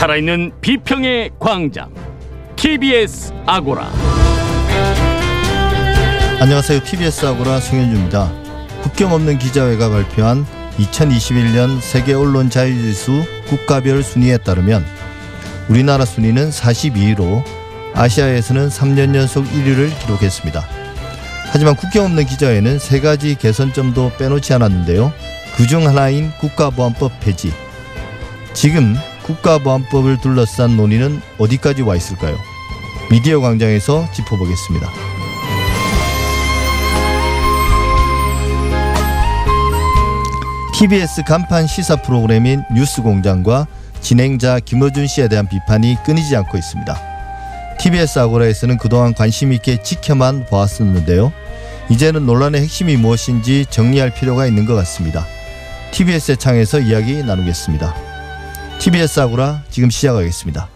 살아있는 비평의 광장 TBS 아고라 안녕하세요. TBS 아고라 송현주입니다. 국경 없는 기자회가 발표한 2021년 세계 언론 자유지수 국가별 순위에 따르면 우리나라 순위는 42위로 아시아에서는 3년 연속 1위를 기록했습니다. 하지만 국경 없는 기자회는 세 가지 개선점도 빼놓지 않았는데요. 그중 하나인 국가보안법 폐지. 지금 국가보안법을 둘러싼 논의는 어디까지 와 있을까요? 미디어 광장에서 짚어보겠습니다. TBS 간판 시사 프로그램인 뉴스 공장과 진행자 김어준 씨에 대한 비판이 끊이지 않고 있습니다. TBS 아고라에서는 그동안 관심 있게 지켜만 보았었는데요. 이제는 논란의 핵심이 무엇인지 정리할 필요가 있는 것 같습니다. TBS의 창에서 이야기 나누겠습니다. TBS 아고라 지금 시작하겠습니다.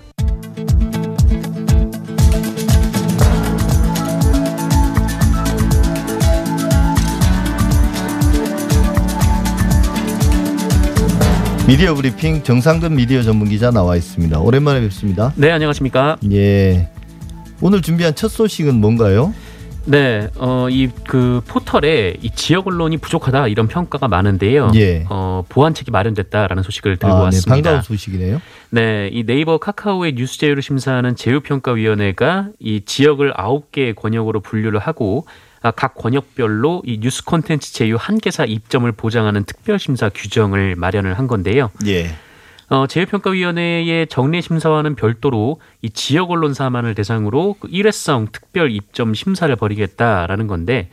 미디어 브리핑 정상근 미디어 전문 기자 나와 있습니다. 오랜만에 뵙습니다. 네, 안녕하십니까? 예. 오늘 준비한 첫 소식은 뭔가요? 네, 어, 이 그 포털에 이 지역 언론이 부족하다 이런 평가가 많은데요. 예. 어, 보완책이 마련됐다라는 소식을 들고 아, 네, 왔습니다. 반가운 소식이네요. 네, 이 네이버 카카오의 뉴스 제휴를 심사하는 제휴평가위원회가 이 지역을 아홉 개의 권역으로 분류를 하고 아, 각 권역별로 이 뉴스 콘텐츠 제휴 한 개사 입점을 보장하는 특별 심사 규정을 마련을 한 건데요. 예. 어, 제휴평가위원회의 정례 심사와는 별도로 이 지역 언론사만을 대상으로 그 일회성 특별 입점 심사를 벌이겠다라는 건데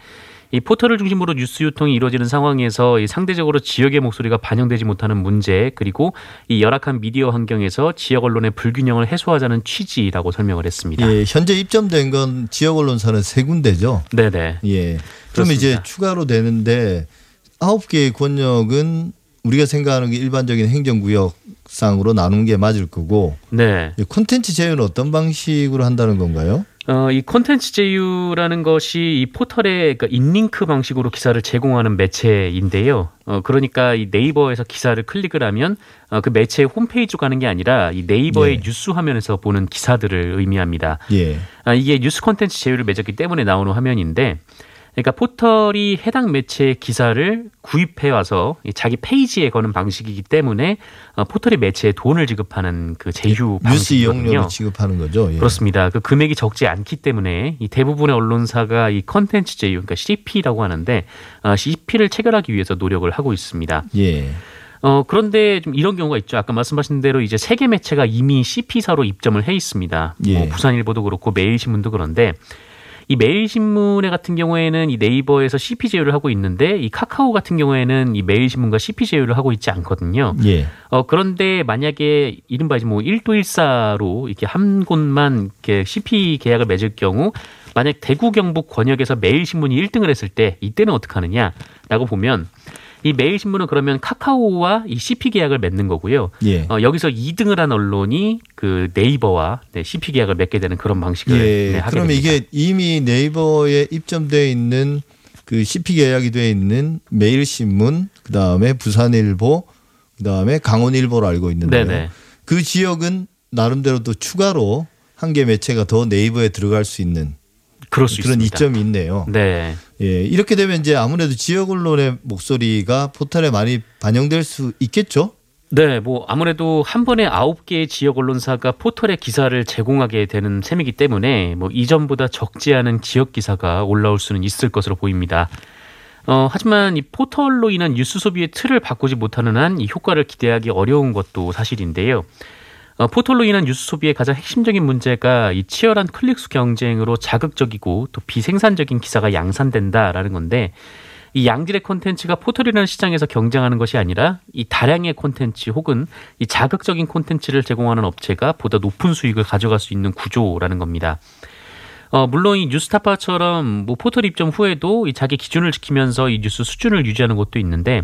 이 포털을 중심으로 뉴스 유통이 이루어지는 상황에서 이 상대적으로 지역의 목소리가 반영되지 못하는 문제 그리고 이 열악한 미디어 환경에서 지역 언론의 불균형을 해소하자는 취지라고 설명을 했습니다. 예, 현재 입점된 건 지역 언론사는 세 군데죠. 네네. 예. 그럼. 이제 추가로 되는데 아홉 개의 권역은 우리가 생각하는 게 일반적인 행정구역상으로 나누는 게 맞을 거고 네. 이 콘텐츠 제휴는 어떤 방식으로 한다는 건가요? 어, 이 콘텐츠 제휴라는 것이 이 포털의 그 in-link 방식으로 기사를 제공하는 매체인데요. 어, 그러니까 이 네이버에서 기사를 클릭을 하면 어, 그 매체의 홈페이지로 가는 게 아니라 이 네이버의 네. 뉴스 화면에서 보는 기사들을 의미합니다. 예. 아, 이게 뉴스 콘텐츠 제휴를 맺었기 때문에 나오는 화면인데 그러니까 포털이 해당 매체의 기사를 구입해 와서 이 자기 페이지에 거는 방식이기 때문에 어, 포털이 매체에 돈을 지급하는 그 제휴 뉴스 방식이거든요. 이용료로 취급하는 거죠. 예. 그렇습니다. 그 금액이 적지 않기 때문에 이 대부분의 언론사가 이 컨텐츠 제휴, 그러니까 CP라고 하는데 어, CP를 체결하기 위해서 노력을 하고 있습니다. 예. 어, 그런데 좀 이런 경우가 있죠. 아까 말씀하신 대로 이제 세계 매체가 이미 CP사로 입점을 해 있습니다. 예. 뭐 부산일보도 그렇고 매일신문도 그런데 이 매일신문의 같은 경우에는 이 네이버에서 CP 제휴를 하고 있는데 이 카카오 같은 경우에는 이 매일신문과 CP 제휴를 하고 있지 않거든요. 예. 어, 그런데 만약에 이른바 이제 뭐 1도 1사로 이렇게 한 곳만 이렇게 CP 계약을 맺을 경우 만약 대구 경북 권역에서 매일신문이 1등을 했을 때 이때는 어떻게 하느냐라고 보면 이 매일신문은 그러면 카카오와 이 CP 계약을 맺는 거고요. 예. 어, 여기서 2등을 한 언론이 그 네이버와 네, CP 계약을 맺게 되는 그런 방식을 예. 네, 하게 그러면 됩니다. 이게 이미 네이버에 입점되어 있는 그 CP 계약이 되어 있는 매일신문, 그 다음에 부산일보, 그 다음에 강원일보로 알고 있는데요. 네네. 그 지역은 나름대로 또 추가로 한 개 매체가 더 네이버에 들어갈 수 있는 그럴 수 그런 있습니다. 이점이 있네요. 네. 예, 이렇게 되면 이제 아무래도 지역 언론의 목소리가 포털에 많이 반영될 수 있겠죠. 네, 뭐 아무래도 한 번에 아홉 개의 지역 언론사가 포털에 기사를 제공하게 되는 셈이기 때문에 뭐 이전보다 적지 않은 지역 기사가 올라올 수는 있을 것으로 보입니다. 어, 하지만 이 포털로 인한 뉴스 소비의 틀을 바꾸지 못하는 한 이 효과를 기대하기 어려운 것도 사실인데요. 어, 포털로 인한 뉴스 소비의 가장 핵심적인 문제가 이 치열한 클릭수 경쟁으로 자극적이고 또 비생산적인 기사가 양산된다라는 건데 이 양질의 콘텐츠가 포털이라는 시장에서 경쟁하는 것이 아니라 이 다량의 콘텐츠 혹은 이 자극적인 콘텐츠를 제공하는 업체가 보다 높은 수익을 가져갈 수 있는 구조라는 겁니다. 어, 물론 이 뉴스타파처럼 뭐 포털 입점 후에도 이 자기 기준을 지키면서 이 뉴스 수준을 유지하는 곳도 있는데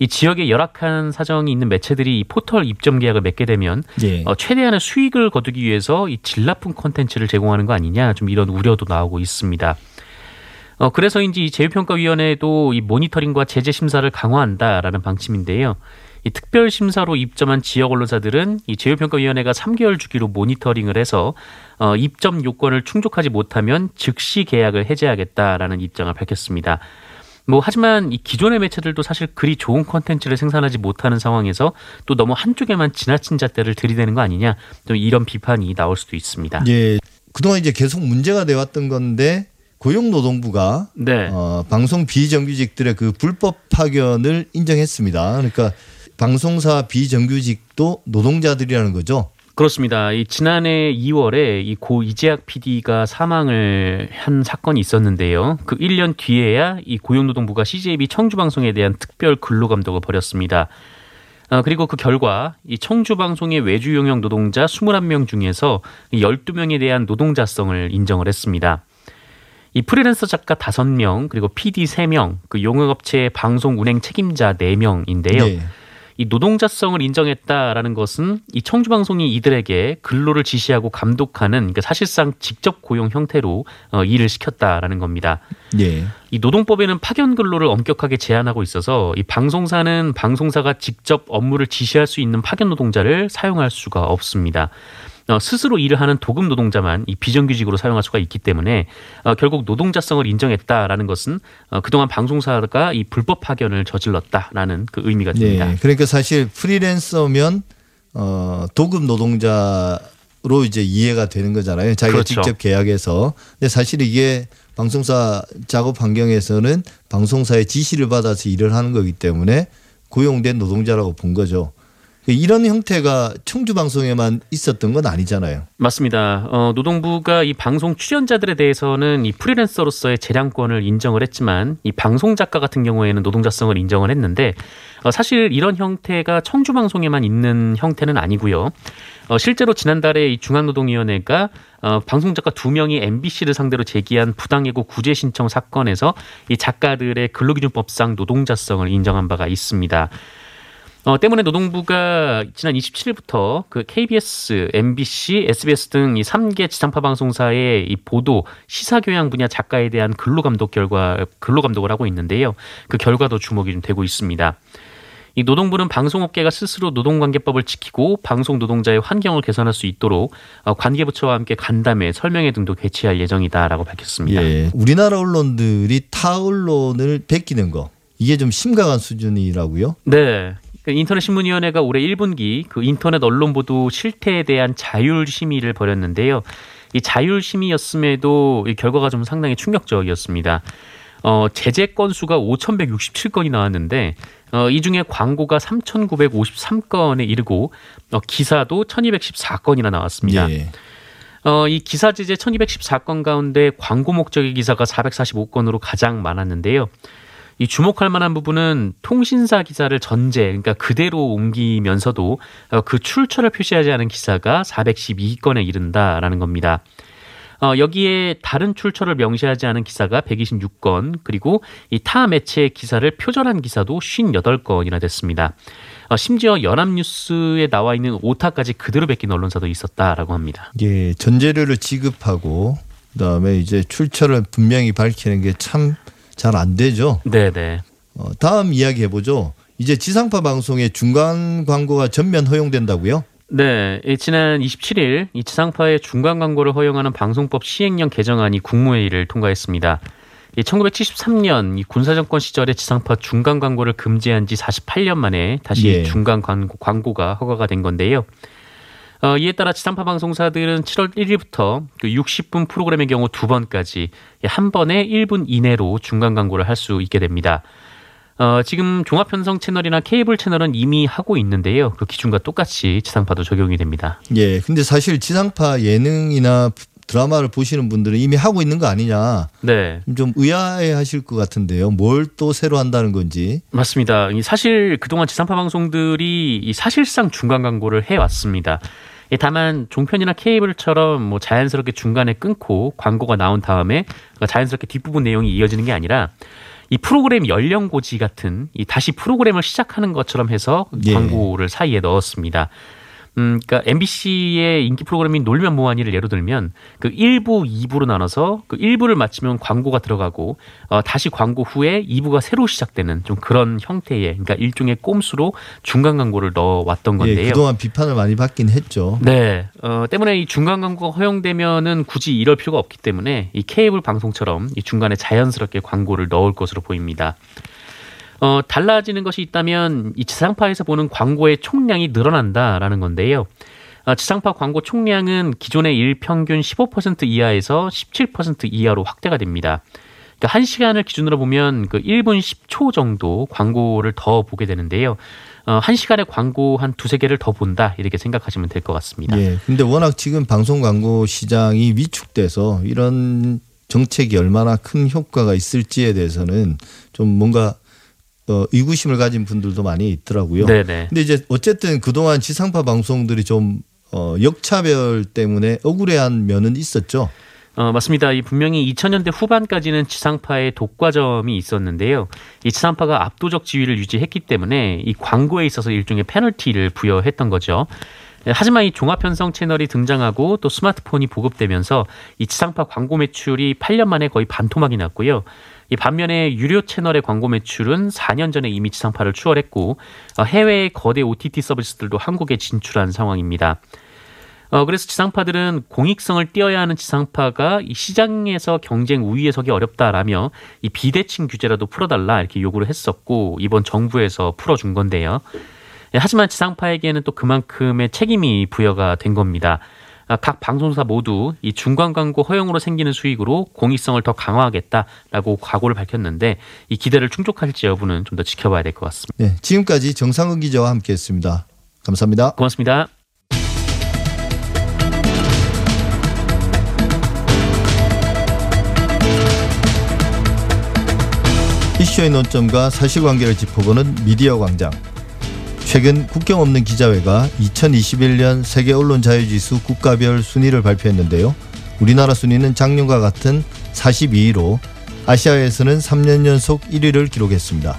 이 지역에 열악한 사정이 있는 매체들이 이 포털 입점 계약을 맺게 되면 예. 어, 최대한의 수익을 거두기 위해서 이 질 나쁜 콘텐츠를 제공하는 거 아니냐 좀 이런 우려도 나오고 있습니다. 어, 그래서인지 이 제휴평가위원회도 이 모니터링과 제재 심사를 강화한다라는 방침인데요. 이이 특별 심사로 입점한 지역 언론사들은 이 제휴평가위원회가 3개월 주기로 모니터링을 해서 어, 입점 요건을 충족하지 못하면 즉시 계약을 해제하겠다라는 입장을 밝혔습니다. 뭐 하지만 이 기존의 매체들도 사실 그리 좋은 컨텐츠를 생산하지 못하는 상황에서 또 너무 한쪽에만 지나친 잣대를 들이대는 거 아니냐 또 이런 비판이 나올 수도 있습니다. 예, 그동안 이제 계속 문제가 돼 왔던 건데 고용노동부가 네. 어, 방송 비정규직들의 그 불법 파견을 인정했습니다. 그러니까 방송사 비정규직도 노동자들이라는 거죠. 그렇습니다. 이 지난해 2월에 이 고 이재학 PD가 사망을 한 사건이 있었는데요. 그 1년 뒤에야 이 고용노동부가 CJB 청주방송에 대한 특별 근로감독을 벌였습니다. 어, 그리고 그 결과 이 청주방송의 외주 용역 노동자 21명 중에서 12명에 대한 노동자성을 인정을 했습니다. 이 프리랜서 작가 5명, 그리고 PD 3명, 그 용역업체 방송 운행 책임자 4명인데요. 예. 이 노동자성을 인정했다라는 것은 이 청주 방송이 이들에게 근로를 지시하고 감독하는 그러니까 사실상 직접 고용 형태로 어, 일을 시켰다라는 겁니다. 예. 이 노동법에는 파견 근로를 엄격하게 제한하고 있어서 이 방송사는 방송사가 직접 업무를 지시할 수 있는 파견 노동자를 사용할 수가 없습니다. 어, 스스로 일을 하는 도급 노동자만 이 비정규직으로 사용할 수가 있기 때문에 어, 결국 노동자성을 인정했다라는 것은 어, 그동안 방송사가 이 불법 파견을 저질렀다라는 그 의미가 됩니다. 예. 그러니까 사실 프리랜서면 어, 도급 노동자로 이제 이해가 되는 거잖아요. 자기가 그렇죠. 직접 계약해서. 근데 사실 이게 방송사 작업 환경에서는 방송사의 지시를 받아서 일을 하는 거기 때문에 고용된 노동자라고 본 거죠. 이런 형태가 청주 방송에만 있었던 건 아니잖아요. 맞습니다. 어, 노동부가 이 방송 출연자들에 대해서는 이 프리랜서로서의 재량권을 인정을 했지만 이 방송 작가 같은 경우에는 노동자성을 인정을 했는데 어, 사실 이런 형태가 청주 방송에만 있는 형태는 아니고요. 어, 실제로 지난달에 이 중앙노동위원회가 어, 방송 작가 두 명이 MBC를 상대로 제기한 부당해고 구제 신청 사건에서 이 작가들의 근로기준법상 노동자성을 인정한 바가 있습니다. 어, 때문에 노동부가 지난 27일부터 그 KBS, MBC, SBS 등 이 3개 지상파 방송사의 이 보도, 시사 교양 분야 작가에 대한 근로 감독 결과 근로 감독을 하고 있는데요. 그 결과도 주목이 좀 되고 있습니다. 이 노동부는 방송업계가 스스로 노동관계법을 지키고 방송 노동자의 환경을 개선할 수 있도록 어, 관계부처와 함께 간담회, 설명회 등도 개최할 예정이다라고 밝혔습니다. 예. 우리나라 언론들이 타 언론을 베끼는 거 이게 좀 심각한 수준이라고요. 네. 그 인터넷 신문위원회가 올해 1분기 그 인터넷 언론 보도 실태에 대한 자율 심의를 벌였는데요. 이 자율 심의였음에도 이 결과가 좀 상당히 충격적이었습니다. 어, 제재 건수가 5,167건이 나왔는데 어, 이 중에 광고가 3,953건에 이르고 어, 기사도 1,214건이나 나왔습니다. 예. 어, 이 기사 제재 1214건 가운데 광고 목적의 기사가 445건으로 가장 많았는데요. 이 주목할 만한 부분은 통신사 기사를 전제, 그러니까 그대로 옮기면서도 어, 그 출처를 표시하지 않은 기사가 412건에 이른다라는 겁니다. 어, 여기에 다른 출처를 명시하지 않은 기사가 126건, 그리고 이 타 매체의 기사를 표절한 기사도 58건이나 됐습니다. 어, 심지어 연합뉴스에 나와 있는 오타까지 그대로 베낀 언론사도 있었다라고 합니다. 예, 전재료를 지급하고 그다음에 이제 출처를 분명히 밝히는 게 참 잘 안 되죠. 네네. 어, 다음 이야기 해보죠. 이제 지상파 방송의 중간 광고가 전면 허용된다고요? 네, 이 지난 27일 이 지상파의 중간 광고를 허용하는 방송법 시행령 개정안이 국무회의를 통과했습니다. 이 1973년 이 군사정권 시절에 지상파 중간 광고를 금지한 지 48년 만에 다시 예. 중간 광고, 광고가 허가가 된 건데요. 어, 이에 따라 지상파 방송사들은 7월 1일부터 그 60분 프로그램의 경우 두 번까지 한 번에 1분 이내로 중간 광고를 할 수 있게 됩니다. 어, 지금 종합편성 채널이나 케이블 채널은 이미 하고 있는데요. 그 기준과 똑같이 지상파도 적용이 됩니다. 예, 근데 사실 지상파 예능이나 드라마를 보시는 분들은 이미 하고 있는 거 아니냐 네, 좀 의아해 하실 것 같은데요. 뭘 또 새로 한다는 건지. 맞습니다. 이 사실 그동안 지상파 방송들이 이 사실상 중간 광고를 해왔습니다. 예, 다만 종편이나 케이블처럼 뭐 자연스럽게 중간에 끊고 광고가 나온 다음에 자연스럽게 뒷부분 내용이 이어지는 게 아니라 이 프로그램 연령 고지 같은 이 다시 프로그램을 시작하는 것처럼 해서 예. 광고를 사이에 넣었습니다. 음, 그러니까 MBC의 인기 프로그램인 놀면 뭐하니를 예로 들면 그 1부, 2부로 나눠서 그 1부를 마치면 광고가 들어가고 어, 다시 광고 후에 2부가 새로 시작되는 좀 그런 형태의 그러니까 일종의 꼼수로 중간 광고를 넣어 왔던 예, 건데요. 그동안 비판을 많이 받긴 했죠. 네, 어, 때문에 이 중간 광고가 허용되면은 굳이 이럴 필요가 없기 때문에 이 케이블 방송처럼 이 중간에 자연스럽게 광고를 넣을 것으로 보입니다. 어, 달라지는 것이 있다면 이 지상파에서 보는 광고의 총량이 늘어난다라는 건데요. 어, 지상파 광고 총량은 기존의 일평균 15% 이하에서 17% 이하로 확대가 됩니다. 그러니까 한 시간을 기준으로 보면 그 1분 10초 정도 광고를 더 보게 되는데요. 어, 한 시간에 광고 한 두세 개를 더 본다 이렇게 생각하시면 될 것 같습니다. 예. 근데 워낙 지금 방송 광고 시장이 위축돼서 이런 정책이 얼마나 큰 효과가 있을지에 대해서는 좀 뭔가 어, 의구심을 가진 분들도 많이 있더라고요. 네네. 근데 이제 어쨌든 그동안 지상파 방송들이 좀 어, 역차별 때문에 억울해한 면은 있었죠. 어, 맞습니다. 이 분명히 2000년대 후반까지는 지상파의 독과점이 있었는데요. 이 지상파가 압도적 지위를 유지했기 때문에 이 광고에 있어서 일종의 페널티를 부여했던 거죠. 예, 하지만 이 종합 편성 채널이 등장하고 또 스마트폰이 보급되면서 이 지상파 광고 매출이 8년 만에 거의 반토막이 났고요. 이 반면에 유료 채널의 광고 매출은 4년 전에 이미 지상파를 추월했고 어, 해외의 거대 OTT 서비스들도 한국에 진출한 상황입니다. 어, 그래서 지상파들은 공익성을 띄어야 하는 지상파가 이 시장에서 경쟁 우위에 서기 어렵다라며 이 비대칭 규제라도 풀어달라 이렇게 요구를 했었고 이번 정부에서 풀어준 건데요. 예, 하지만 지상파에게는 또 그만큼의 책임이 부여가 된 겁니다. 아, 각 방송사 모두 이 중간 광고 허용으로 생기는 수익으로 공익성을 더 강화하겠다라고 각오를 밝혔는데 이 기대를 충족할지 여부는 좀 더 지켜봐야 될 것 같습니다. 네. 지금까지 정상근 기자와 함께했습니다. 감사합니다. 고맙습니다. 이슈의 논점과 사실관계를 짚어보는 미디어 광장. 최근 국경 없는 기자회가 2021년 세계 언론 자유지수 국가별 순위를 발표했는데요. 우리나라 순위는 작년과 같은 42위로 아시아에서는 3년 연속 1위를 기록했습니다.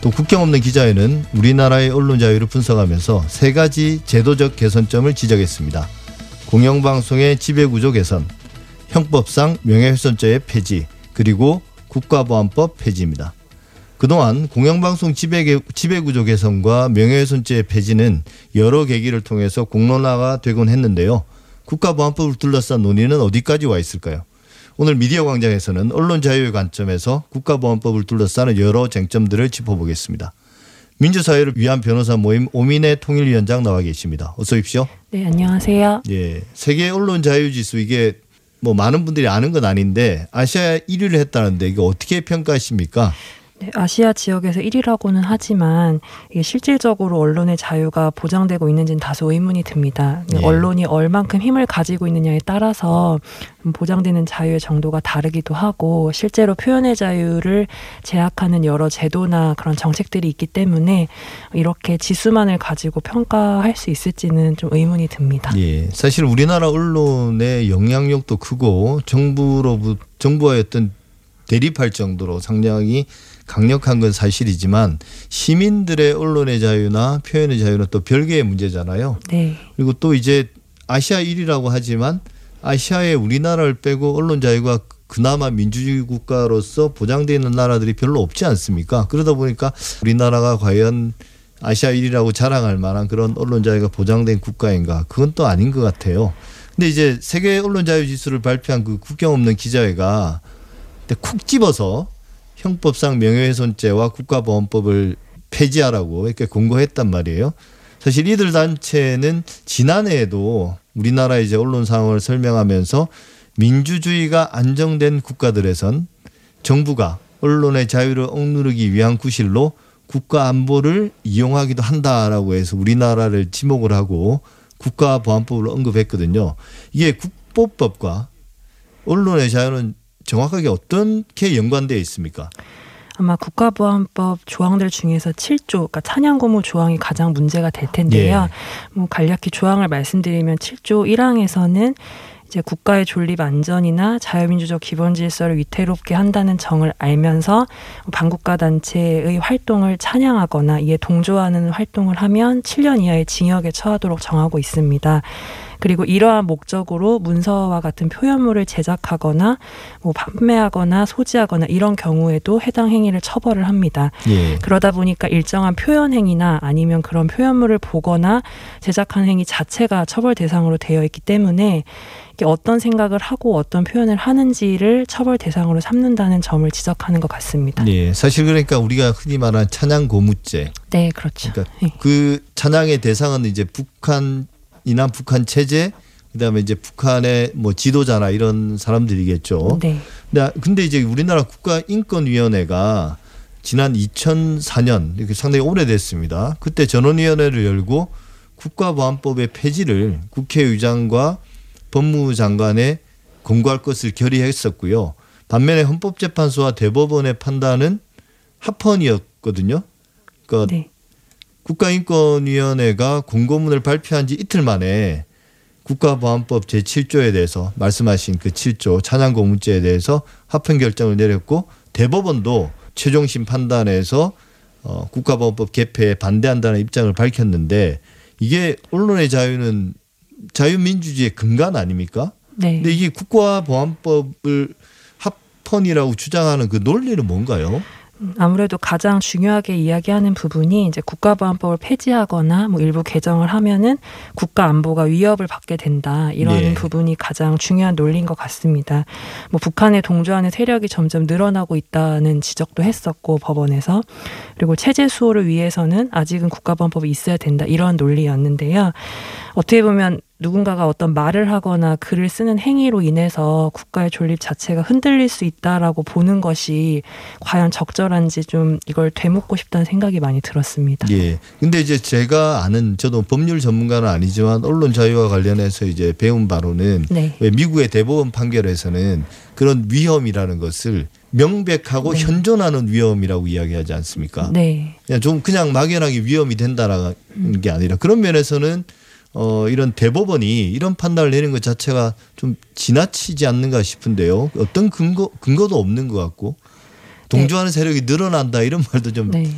또 국경 없는 기자회는 우리나라의 언론 자유를 분석하면서 세 가지 제도적 개선점을 지적했습니다. 공영방송의 지배구조 개선, 형법상 명예훼손죄의 폐지, 그리고 국가보안법 폐지입니다. 그동안 공영방송 지배, 지배구조 개선과 명예훼손죄 폐지는 여러 계기를 통해서 공론화가 되곤 했는데요. 국가보안법을 둘러싼 논의는 어디까지 와 있을까요? 오늘 미디어 광장에서는 언론 자유의 관점에서 국가보안법을 둘러싸는 여러 쟁점들을 짚어보겠습니다. 민주사회를 위한 변호사 모임 오민의 통일위원장 나와 계십니다. 어서 오십시오. 네, 안녕하세요. 예, 세계 언론 자유 지수 이게 뭐 많은 분들이 아는 건 아닌데 아시아 1위를 했다는데 이거 어떻게 평가하십니까? 네, 아시아 지역에서 1위라고는 하지만 이게 실질적으로 언론의 자유가 보장되고 있는지는 다소 의문이 듭니다. 예. 언론이 얼만큼 힘을 가지고 있느냐에 따라서 보장되는 자유의 정도가 다르기도 하고 실제로 표현의 자유를 제약하는 여러 제도나 그런 정책들이 있기 때문에 이렇게 지수만을 가지고 평가할 수 있을지는 좀 의문이 듭니다. 예, 사실 우리나라 언론의 영향력도 크고 정부로부 정부와의 어떤 대립할 정도로 상당히 강력한 건 사실이지만 시민들의 언론의 자유나 표현의 자유는 또 별개의 문제잖아요. 네. 그리고 또 이제 아시아 1위라고 하지만 아시아에 우리나라를 빼고 언론 자유가 그나마 민주주의 국가로서 보장되어 있는 나라들이 별로 없지 않습니까? 그러다 보니까 우리나라가 과연 아시아 1위라고 자랑할 만한 그런 언론 자유가 보장된 국가인가? 그건 또 아닌 것 같아요. 근데 이제 세계 언론 자유 지수를 발표한 그 국경 없는 기자회가 쿡 집어서 형법상 명예훼손죄와 국가보안법을 폐지하라고 이렇게 공고했단 말이에요. 사실 이들 단체는 지난해에도 우리나라 이제 언론 상황을 설명하면서 민주주의가 안정된 국가들에선 정부가 언론의 자유를 억누르기 위한 구실로 국가 안보를 이용하기도 한다라고 해서 우리나라를 지목을 하고 국가보안법을 언급했거든요. 이게 국보법과 언론의 자유는 정확하게 어떻게 연관되어 있습니까? 아마 국가보안법 조항들 중에서 7조, 그러니까 찬양고무 조항이 가장 문제가 될 텐데요. 예. 뭐 간략히 조항을 말씀드리면 7조 1항에서는 이제 국가의 존립 안전이나 자유민주적 기본 질서를 위태롭게 한다는 정을 알면서 반국가 단체의 활동을 찬양하거나 이에 동조하는 활동을 하면 7년 이하의 징역에 처하도록 정하고 있습니다. 그리고 이러한 목적으로 문서와 같은 표현물을 제작하거나 뭐 판매하거나 소지하거나 이런 경우에도 해당 행위를 처벌을 합니다. 예. 그러다 보니까 일정한 표현 행위나 아니면 그런 표현물을 보거나 제작한 행위 자체가 처벌 대상으로 되어 있기 때문에 어떤 생각을 하고 어떤 표현을 하는지를 처벌 대상으로 삼는다는 점을 지적하는 것 같습니다. 예. 사실 그러니까 우리가 흔히 말하는 찬양 고무죄. 네, 그렇죠. 그러니까 네. 그 찬양의 대상은 이제 북한 이나 북한 체제 그다음에 이제 북한의 뭐 지도자나 이런 사람들이겠죠. 네. 근데, 이제 우리나라 국가인권위원회가 지난 2004년 이렇게 상당히 오래됐습니다. 그때 전원위원회를 열고 국가보안법의 폐지를 국회의장과 법무장관에 권고할 것을 결의했었고요. 반면에 헌법재판소와 대법원의 판단은 합헌이었거든요. 그러니까 네. 국가인권위원회가 공고문을 발표한 지 이틀 만에 국가보안법 제7조에 대해서 말씀하신 그 7조 찬양 고문죄에 대해서 합헌 결정을 내렸고 대법원도 최종심 판단에서 어, 국가보안법 개폐에 반대한다는 입장을 밝혔는데 이게 언론의 자유는 자유민주주의의 근간 아닙니까? 네. 근데 이게 국가보안법을 합헌이라고 주장하는 그 논리는 뭔가요? 아무래도 가장 중요하게 이야기하는 부분이 이제 국가보안법을 폐지하거나 뭐 일부 개정을 하면은 국가 안보가 위협을 받게 된다 이런 네. 부분이 가장 중요한 논리인 것 같습니다. 뭐 북한에 동조하는 세력이 점점 늘어나고 있다는 지적도 했었고 법원에서 그리고 체제 수호를 위해서는 아직은 국가보안법이 있어야 된다 이런 논리였는데요. 어떻게 보면 누군가가 어떤 말을 하거나 글을 쓰는 행위로 인해서 국가의 존립 자체가 흔들릴 수 있다라고 보는 것이 과연 적절한지 좀 이걸 되묻고 싶다는 생각이 많이 들었습니다. 예. 근데 이제 제가 아는 저도 법률 전문가는 아니지만 언론 자유와 관련해서 이제 배운 바로는 네. 왜 미국의 대법원 판결에서는 그런 위험이라는 것을 명백하고 네. 현존하는 위험이라고 이야기하지 않습니까? 네. 그냥 좀 그냥 막연하게 위험이 된다라는 게 아니라 그런 면에서는 어 이런 대법원이 이런 판단을 내는 것 자체가 좀 지나치지 않는가 싶은데요. 어떤 근거 근거도 없는 것 같고 동조하는 세력이 늘어난다 이런 말도 좀 네.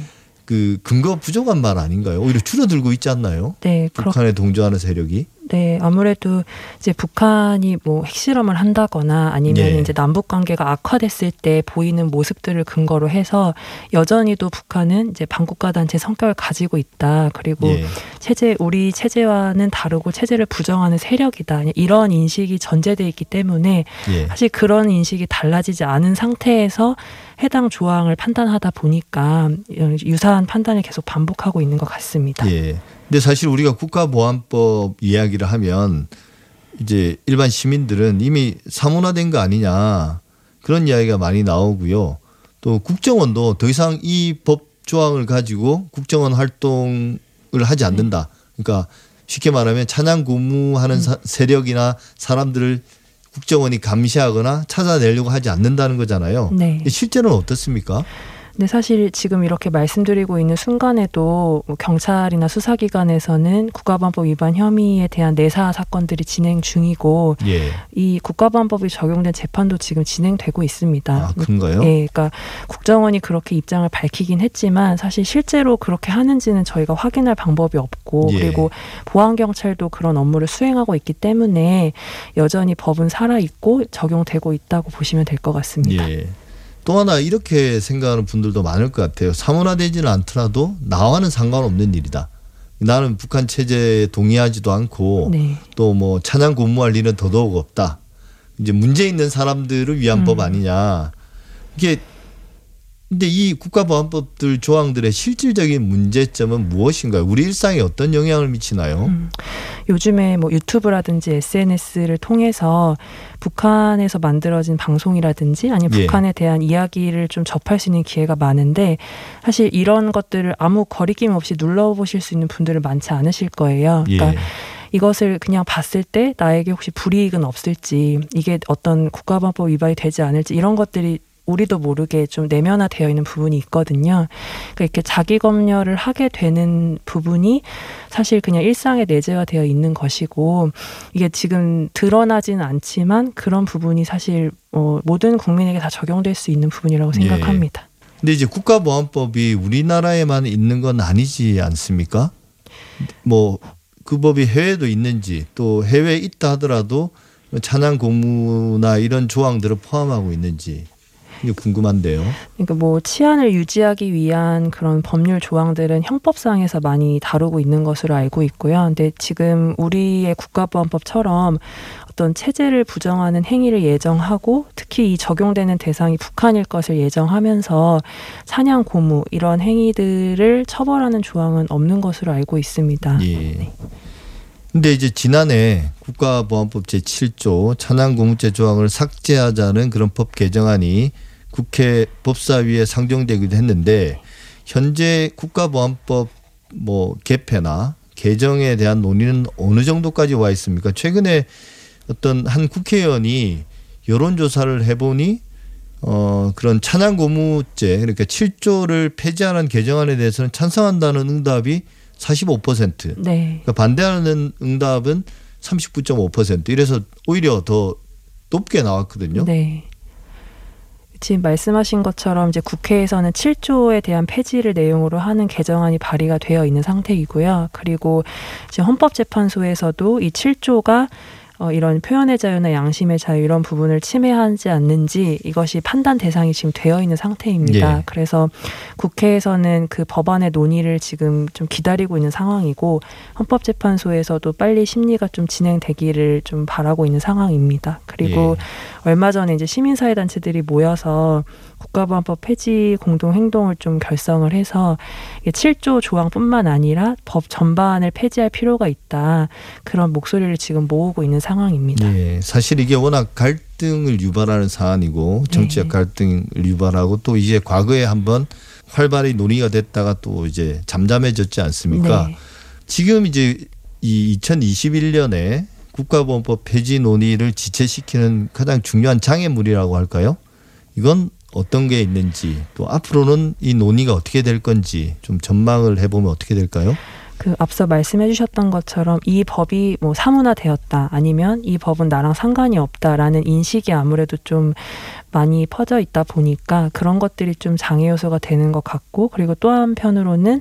그 근거 부족한 말 아닌가요? 오히려 줄어들고 있지 않나요? 네. 그렇 북한에 동조하는 세력이. 네, 아무래도 이제 북한이 뭐 핵실험을 한다거나 아니면 예. 이제 남북 관계가 악화됐을 때 보이는 모습들을 근거로 해서 여전히도 북한은 이제 반국가 단체 성격을 가지고 있다. 그리고 예. 체제 우리 체제와는 다르고 체제를 부정하는 세력이다. 이런 인식이 전제돼 있기 때문에 예. 사실 그런 인식이 달라지지 않은 상태에서 해당 조항을 판단하다 보니까 유사한 판단을 계속 반복하고 있는 것 같습니다. 예. 근데 사실 우리가 국가보안법 이야기를 하면 이제 일반 시민들은 이미 사문화된 거 아니냐 그런 이야기가 많이 나오고요. 또 국정원도 더 이상 이 법 조항을 가지고 국정원 활동을 하지 않는다. 그러니까 쉽게 말하면 찬양 고무하는 사- 세력이나 사람들을 국정원이 감시하거나 찾아내려고 하지 않는다는 거잖아요. 네. 실제로는 어떻습니까? 근데 사실 지금 이렇게 말씀드리고 있는 순간에도 뭐 경찰이나 수사기관에서는 국가보안법 위반 혐의에 대한 내사 사건들이 진행 중이고 예. 이 국가보안법이 적용된 재판도 지금 진행되고 있습니다. 아, 그런가요? 예, 그러니까 국정원이 그렇게 입장을 밝히긴 했지만 사실 실제로 그렇게 하는지는 저희가 확인할 방법이 없고 예. 그리고 보안 경찰도 그런 업무를 수행하고 있기 때문에 여전히 법은 살아 있고 적용되고 있다고 보시면 될 것 같습니다. 예. 또 하나 이렇게 생각하는 분들도 많을 것 같아요. 사문화되지는 않더라도 나와는 상관없는 일이다. 나는 북한 체제에 동의하지도 않고 네. 또뭐 찬양 고무할 일은 더더욱 없다. 이제 문제 있는 사람들을 위한 음. 법 아니냐. 이게 근데 이 국가보안법들 조항들의 실질적인 문제점은 무엇인가요? 우리 일상에 어떤 영향을 미치나요? 음. 요즘에 뭐 유튜브라든지 SNS를 통해서 북한에서 만들어진 방송이라든지 아니면 예. 북한에 대한 이야기를 좀 접할 수 있는 기회가 많은데 사실 이런 것들을 아무 거리낌 없이 눌러보실 수 있는 분들은 많지 않으실 거예요. 예. 그러니까 이것을 그냥 봤을 때 나에게 혹시 불이익은 없을지 이게 어떤 국가보안법 위반이 되지 않을지 이런 것들이 우리도 모르게 좀 내면화되어 있는 부분이 있거든요. 그러니까 이렇게 자기 검열을 하게 되는 부분이 사실 그냥 일상에 내재가 되어 있는 것이고 이게 지금 드러나지는 않지만 그런 부분이 사실 어, 모든 국민에게 다 적용될 수 있는 부분이라고 예. 생각합니다. 근데 이제 국가보안법이 우리나라에만 있는 건 아니지 않습니까? 뭐 그 법이 해외도 있는지 또 해외에 있다 하더라도 찬양 고무나 이런 조항들을 포함하고 있는지 궁금한데요. 그러니까 뭐 치안을 유지하기 위한 그런 법률 조항들은 형법상에서 많이 다루고 있는 것으로 알고 있고요. 근데 지금 우리의 국가보안법처럼 어떤 체제를 부정하는 행위를 예정하고 특히 이 적용되는 대상이 북한일 것을 예정하면서 찬양 고무 이런 행위들을 처벌하는 조항은 없는 것으로 알고 있습니다. 예. 근데 이제 지난해 국가보안법 제7조 찬양 고무죄 조항을 삭제하자는 그런 법 개정안이 국회 법사위에 상정되기도 했는데 현재 국가보안법 뭐 개폐나 개정에 대한 논의는 어느 정도까지 와 있습니까? 최근에 어떤 한 국회의원이 여론조사를 해보니 어 그런 찬양 고무죄 그러니까 7조를 폐지하는 개정안에 대해서는 찬성한다는 응답이 45%. 네. 그러니까 반대하는 응답은 39.5% 이래서 오히려 더 높게 나왔거든요. 네. 지금 말씀하신 것처럼 이제 국회에서는 7조에 대한 폐지를 내용으로 하는 개정안이 발의가 되어 있는 상태이고요. 그리고 지금 헌법재판소에서도 이 7조가 어, 이런 표현의 자유나 양심의 자유 이런 부분을 침해하지 않는지 이것이 판단 대상이 지금 되어 있는 상태입니다. 예. 그래서 국회에서는 그 법안의 논의를 지금 좀 기다리고 있는 상황이고 헌법재판소에서도 빨리 심리가 좀 진행되기를 좀 바라고 있는 상황입니다. 그리고 예. 얼마 전에 이제 시민사회 단체들이 모여서 국가보안법 폐지 공동 행동을 좀 결성을 해서 이게 7조 조항뿐만 아니라 법 전반을 폐지할 필요가 있다 그런 목소리를 지금 모으고 있는 상황입니다. 예, 사실 이게 워낙 갈등을 유발하는 사안이고 정치적 네. 갈등을 유발하고 또 이제 과거에 한번 활발히 논의가 됐다가 또 이제 잠잠해졌지 않습니까? 네. 지금 이제 이 2021년에 국가보안법 폐지 논의를 지체시키는 가장 중요한 장애물이라고 할까요? 이건 어떤 게 있는지 또 앞으로는 이 논의가 어떻게 될 건지 좀 전망을 해보면 어떻게 될까요? 그 앞서 말씀해 주셨던 것처럼 이 법이 뭐 사문화되었다 아니면 이 법은 나랑 상관이 없다라는 인식이 아무래도 좀 많이 퍼져 있다 보니까 그런 것들이 좀 장애 요소가 되는 것 같고 그리고 또 한편으로는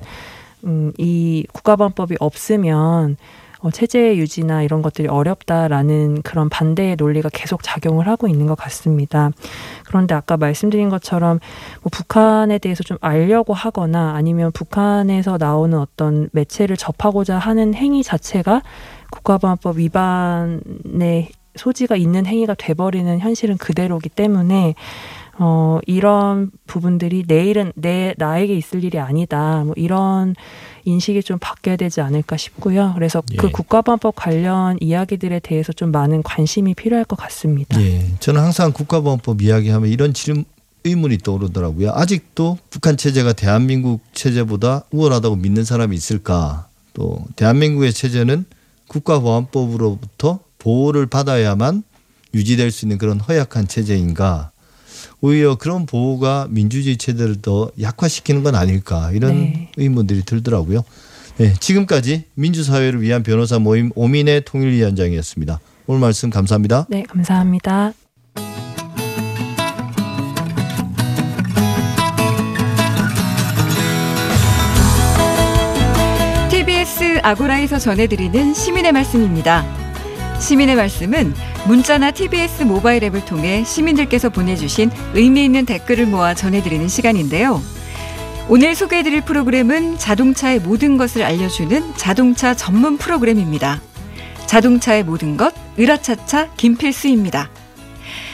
음, 이 국가보안법이 없으면 어, 체제 유지나 이런 것들이 어렵다라는 그런 반대의 논리가 계속 작용을 하고 있는 것 같습니다. 그런데 아까 말씀드린 것처럼 뭐 북한에 대해서 좀 알려고 하거나 아니면 북한에서 나오는 어떤 매체를 접하고자 하는 행위 자체가 국가보안법 위반의 소지가 있는 행위가 돼버리는 현실은 그대로기 때문에 어 이런 부분들이 내일은 내 나에게 있을 일이 아니다 뭐 이런 인식이 좀 바뀌어야 되지 않을까 싶고요. 그래서 그 예. 국가보안법 관련 이야기들에 대해서 좀 많은 관심이 필요할 것 같습니다. 예, 저는 항상 국가보안법 이야기하면 이런 질문 의문이 떠오르더라고요. 아직도 북한 체제가 대한민국 체제보다 우월하다고 믿는 사람이 있을까? 또 대한민국의 체제는 국가보안법으로부터 보호를 받아야만 유지될 수 있는 그런 허약한 체제인가? 오히려 그런 보호가 민주주의 체제를 더 약화시키는 건 아닐까 이런 네. 의문들이 들더라고요. 네, 지금까지 민주사회를 위한 변호사 모임 오민의 통일위원장이었습니다. 오늘 말씀 감사합니다. 네, 감사합니다. TBS 아고라에서 전해드리는 시민의 말씀입니다. 시민의 말씀은 문자나 TBS 모바일 앱을 통해 시민들께서 보내주신 의미 있는 댓글을 모아 전해드리는 시간인데요. 오늘 소개해드릴 프로그램은 자동차의 모든 것을 알려주는 자동차 전문 프로그램입니다. 자동차의 모든 것, 으라차차 김필수입니다.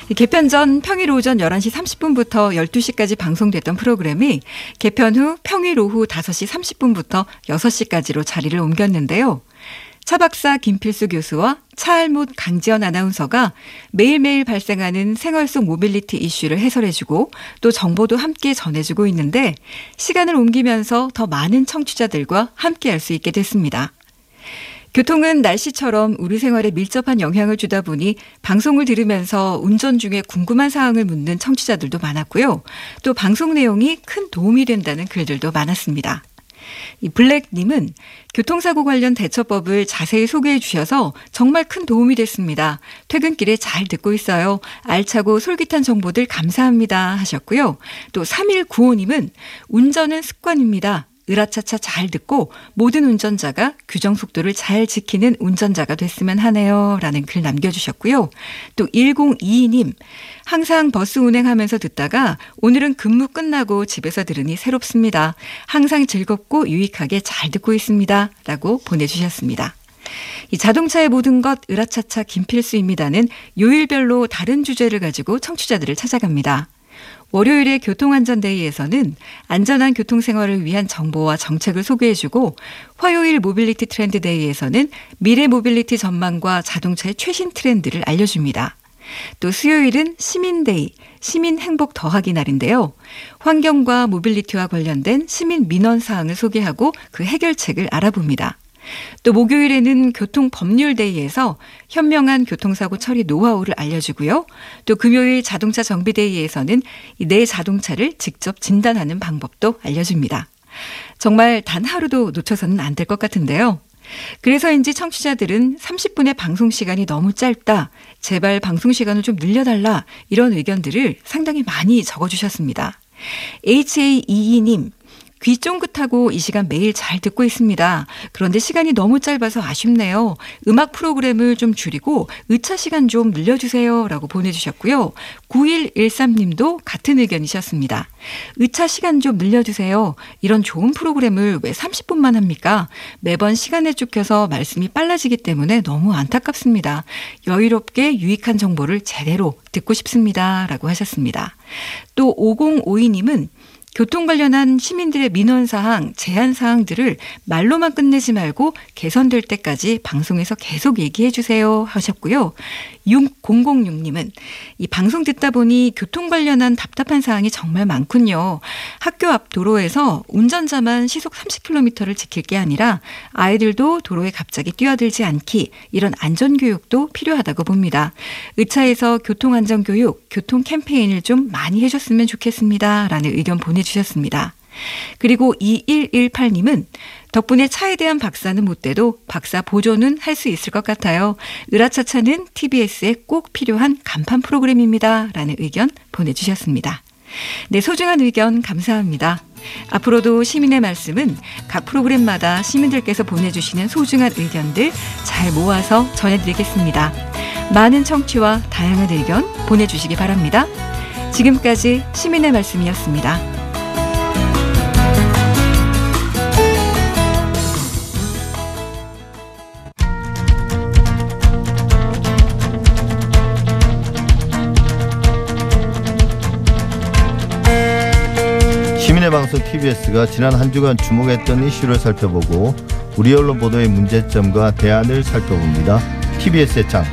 이 개편 전 평일 오전 11시 30분부터 12시까지 방송됐던 프로그램이 개편 후 평일 오후 5시 30분부터 6시까지로 자리를 옮겼는데요. 차 박사 김필수 교수와 차알못 강지연 아나운서가 매일매일 발생하는 생활 속 모빌리티 이슈를 해설해주고 또 정보도 함께 전해주고 있는데 시간을 옮기면서 더 많은 청취자들과 함께 할 수 있게 됐습니다. 교통은 날씨처럼 우리 생활에 밀접한 영향을 주다 보니 방송을 들으면서 운전 중에 궁금한 사항을 묻는 청취자들도 많았고요. 또 방송 내용이 큰 도움이 된다는 글들도 많았습니다. 이 블랙님은 교통사고 관련 대처법을 자세히 소개해 주셔서 정말 큰 도움이 됐습니다. 퇴근길에 잘 듣고 있어요. 알차고 솔깃한 정보들 감사합니다 하셨고요. 또 3195님은 운전은 습관입니다. 으라차차 잘 듣고 모든 운전자가 규정 속도를 잘 지키는 운전자가 됐으면 하네요. 라는 글 남겨주셨고요. 또 1022님, 항상 버스 운행하면서 듣다가 오늘은 근무 끝나고 집에서 들으니 새롭습니다. 항상 즐겁고 유익하게 잘 듣고 있습니다. 라고 보내주셨습니다. 이 자동차의 모든 것 으라차차 김필수입니다는 요일별로 다른 주제를 가지고 청취자들을 찾아갑니다. 월요일의 교통안전 day에서는 안전한 교통생활을 위한 정보와 정책을 소개해주고 화요일 mobility 트렌드 day에서는 미래 모빌리티 전망과 자동차의 최신 트렌드를 알려줍니다. 또 수요일은 시민 day, 시민 행복 더하기 날인데요. 환경과 mobility와 관련된 시민 민원 사항을 소개하고 그 해결책을 알아봅니다. 또 목요일에는 교통법률 day에서 현명한 교통사고 처리 노하우를 알려주고요. 또 금요일 자동차 정비 day에서는 내 자동차를 직접 진단하는 방법도 알려줍니다. 정말 단 하루도 놓쳐서는 안 될 것 같은데요. 그래서인지 청취자들은 30분의 방송 시간이 너무 짧다. 제발 방송 시간을 좀 늘려달라. 이런 의견들을 상당히 많이 적어주셨습니다. HA22님, 귀 쫑긋하고 이 시간 매일 잘 듣고 있습니다. 그런데 시간이 너무 짧아서 아쉽네요. 음악 프로그램을 좀 줄이고 의차 시간 좀 늘려주세요. 라고 보내주셨고요. 9113님도 같은 의견이셨습니다. 의차 시간 좀 늘려주세요. 이런 좋은 프로그램을 왜 30분만 합니까? 매번 시간에 쫓겨서 말씀이 빨라지기 때문에 너무 안타깝습니다. 여유롭게 유익한 정보를 제대로 듣고 싶습니다. 라고 하셨습니다. 또 5052님은 교통 관련한 시민들의 민원 사항, 제한 사항들을 말로만 끝내지 말고 개선될 때까지 방송에서 계속 얘기해 주세요 하셨고요. 6006님은 이 방송 듣다 보니 교통 관련한 답답한 사항이 정말 많군요. 학교 앞 도로에서 운전자만 시속 30km를 지킬 게 아니라 아이들도 도로에 갑자기 뛰어들지 않기 이런 안전 교육도 필요하다고 봅니다. 의차에서 교통 안전 교육, 교통 캠페인을 좀 많이 해줬으면 좋겠습니다. 라는 의견 보내 주셨습니다. 그리고 2118님은 덕분에 차에 대한 박사는 못 돼도 박사 보조는 할 수 있을 것 같아요. 으라차차는 TBS에 꼭 필요한 간판 프로그램입니다. 라는 의견 보내주셨습니다. 네, 소중한 의견 감사합니다. 앞으로도 시민의 말씀은 각 프로그램마다 시민들께서 보내주시는 소중한 의견들 잘 모아서 전해드리겠습니다. 많은 청취와 다양한 의견 보내주시기 바랍니다. 지금까지 시민의 말씀이었습니다. 시민의 방송 TBS가 지난 한 주간 주목했던 이슈를 살펴보고 우리 언론 보도의 문제점과 대안을 살펴봅니다. TBS의 창.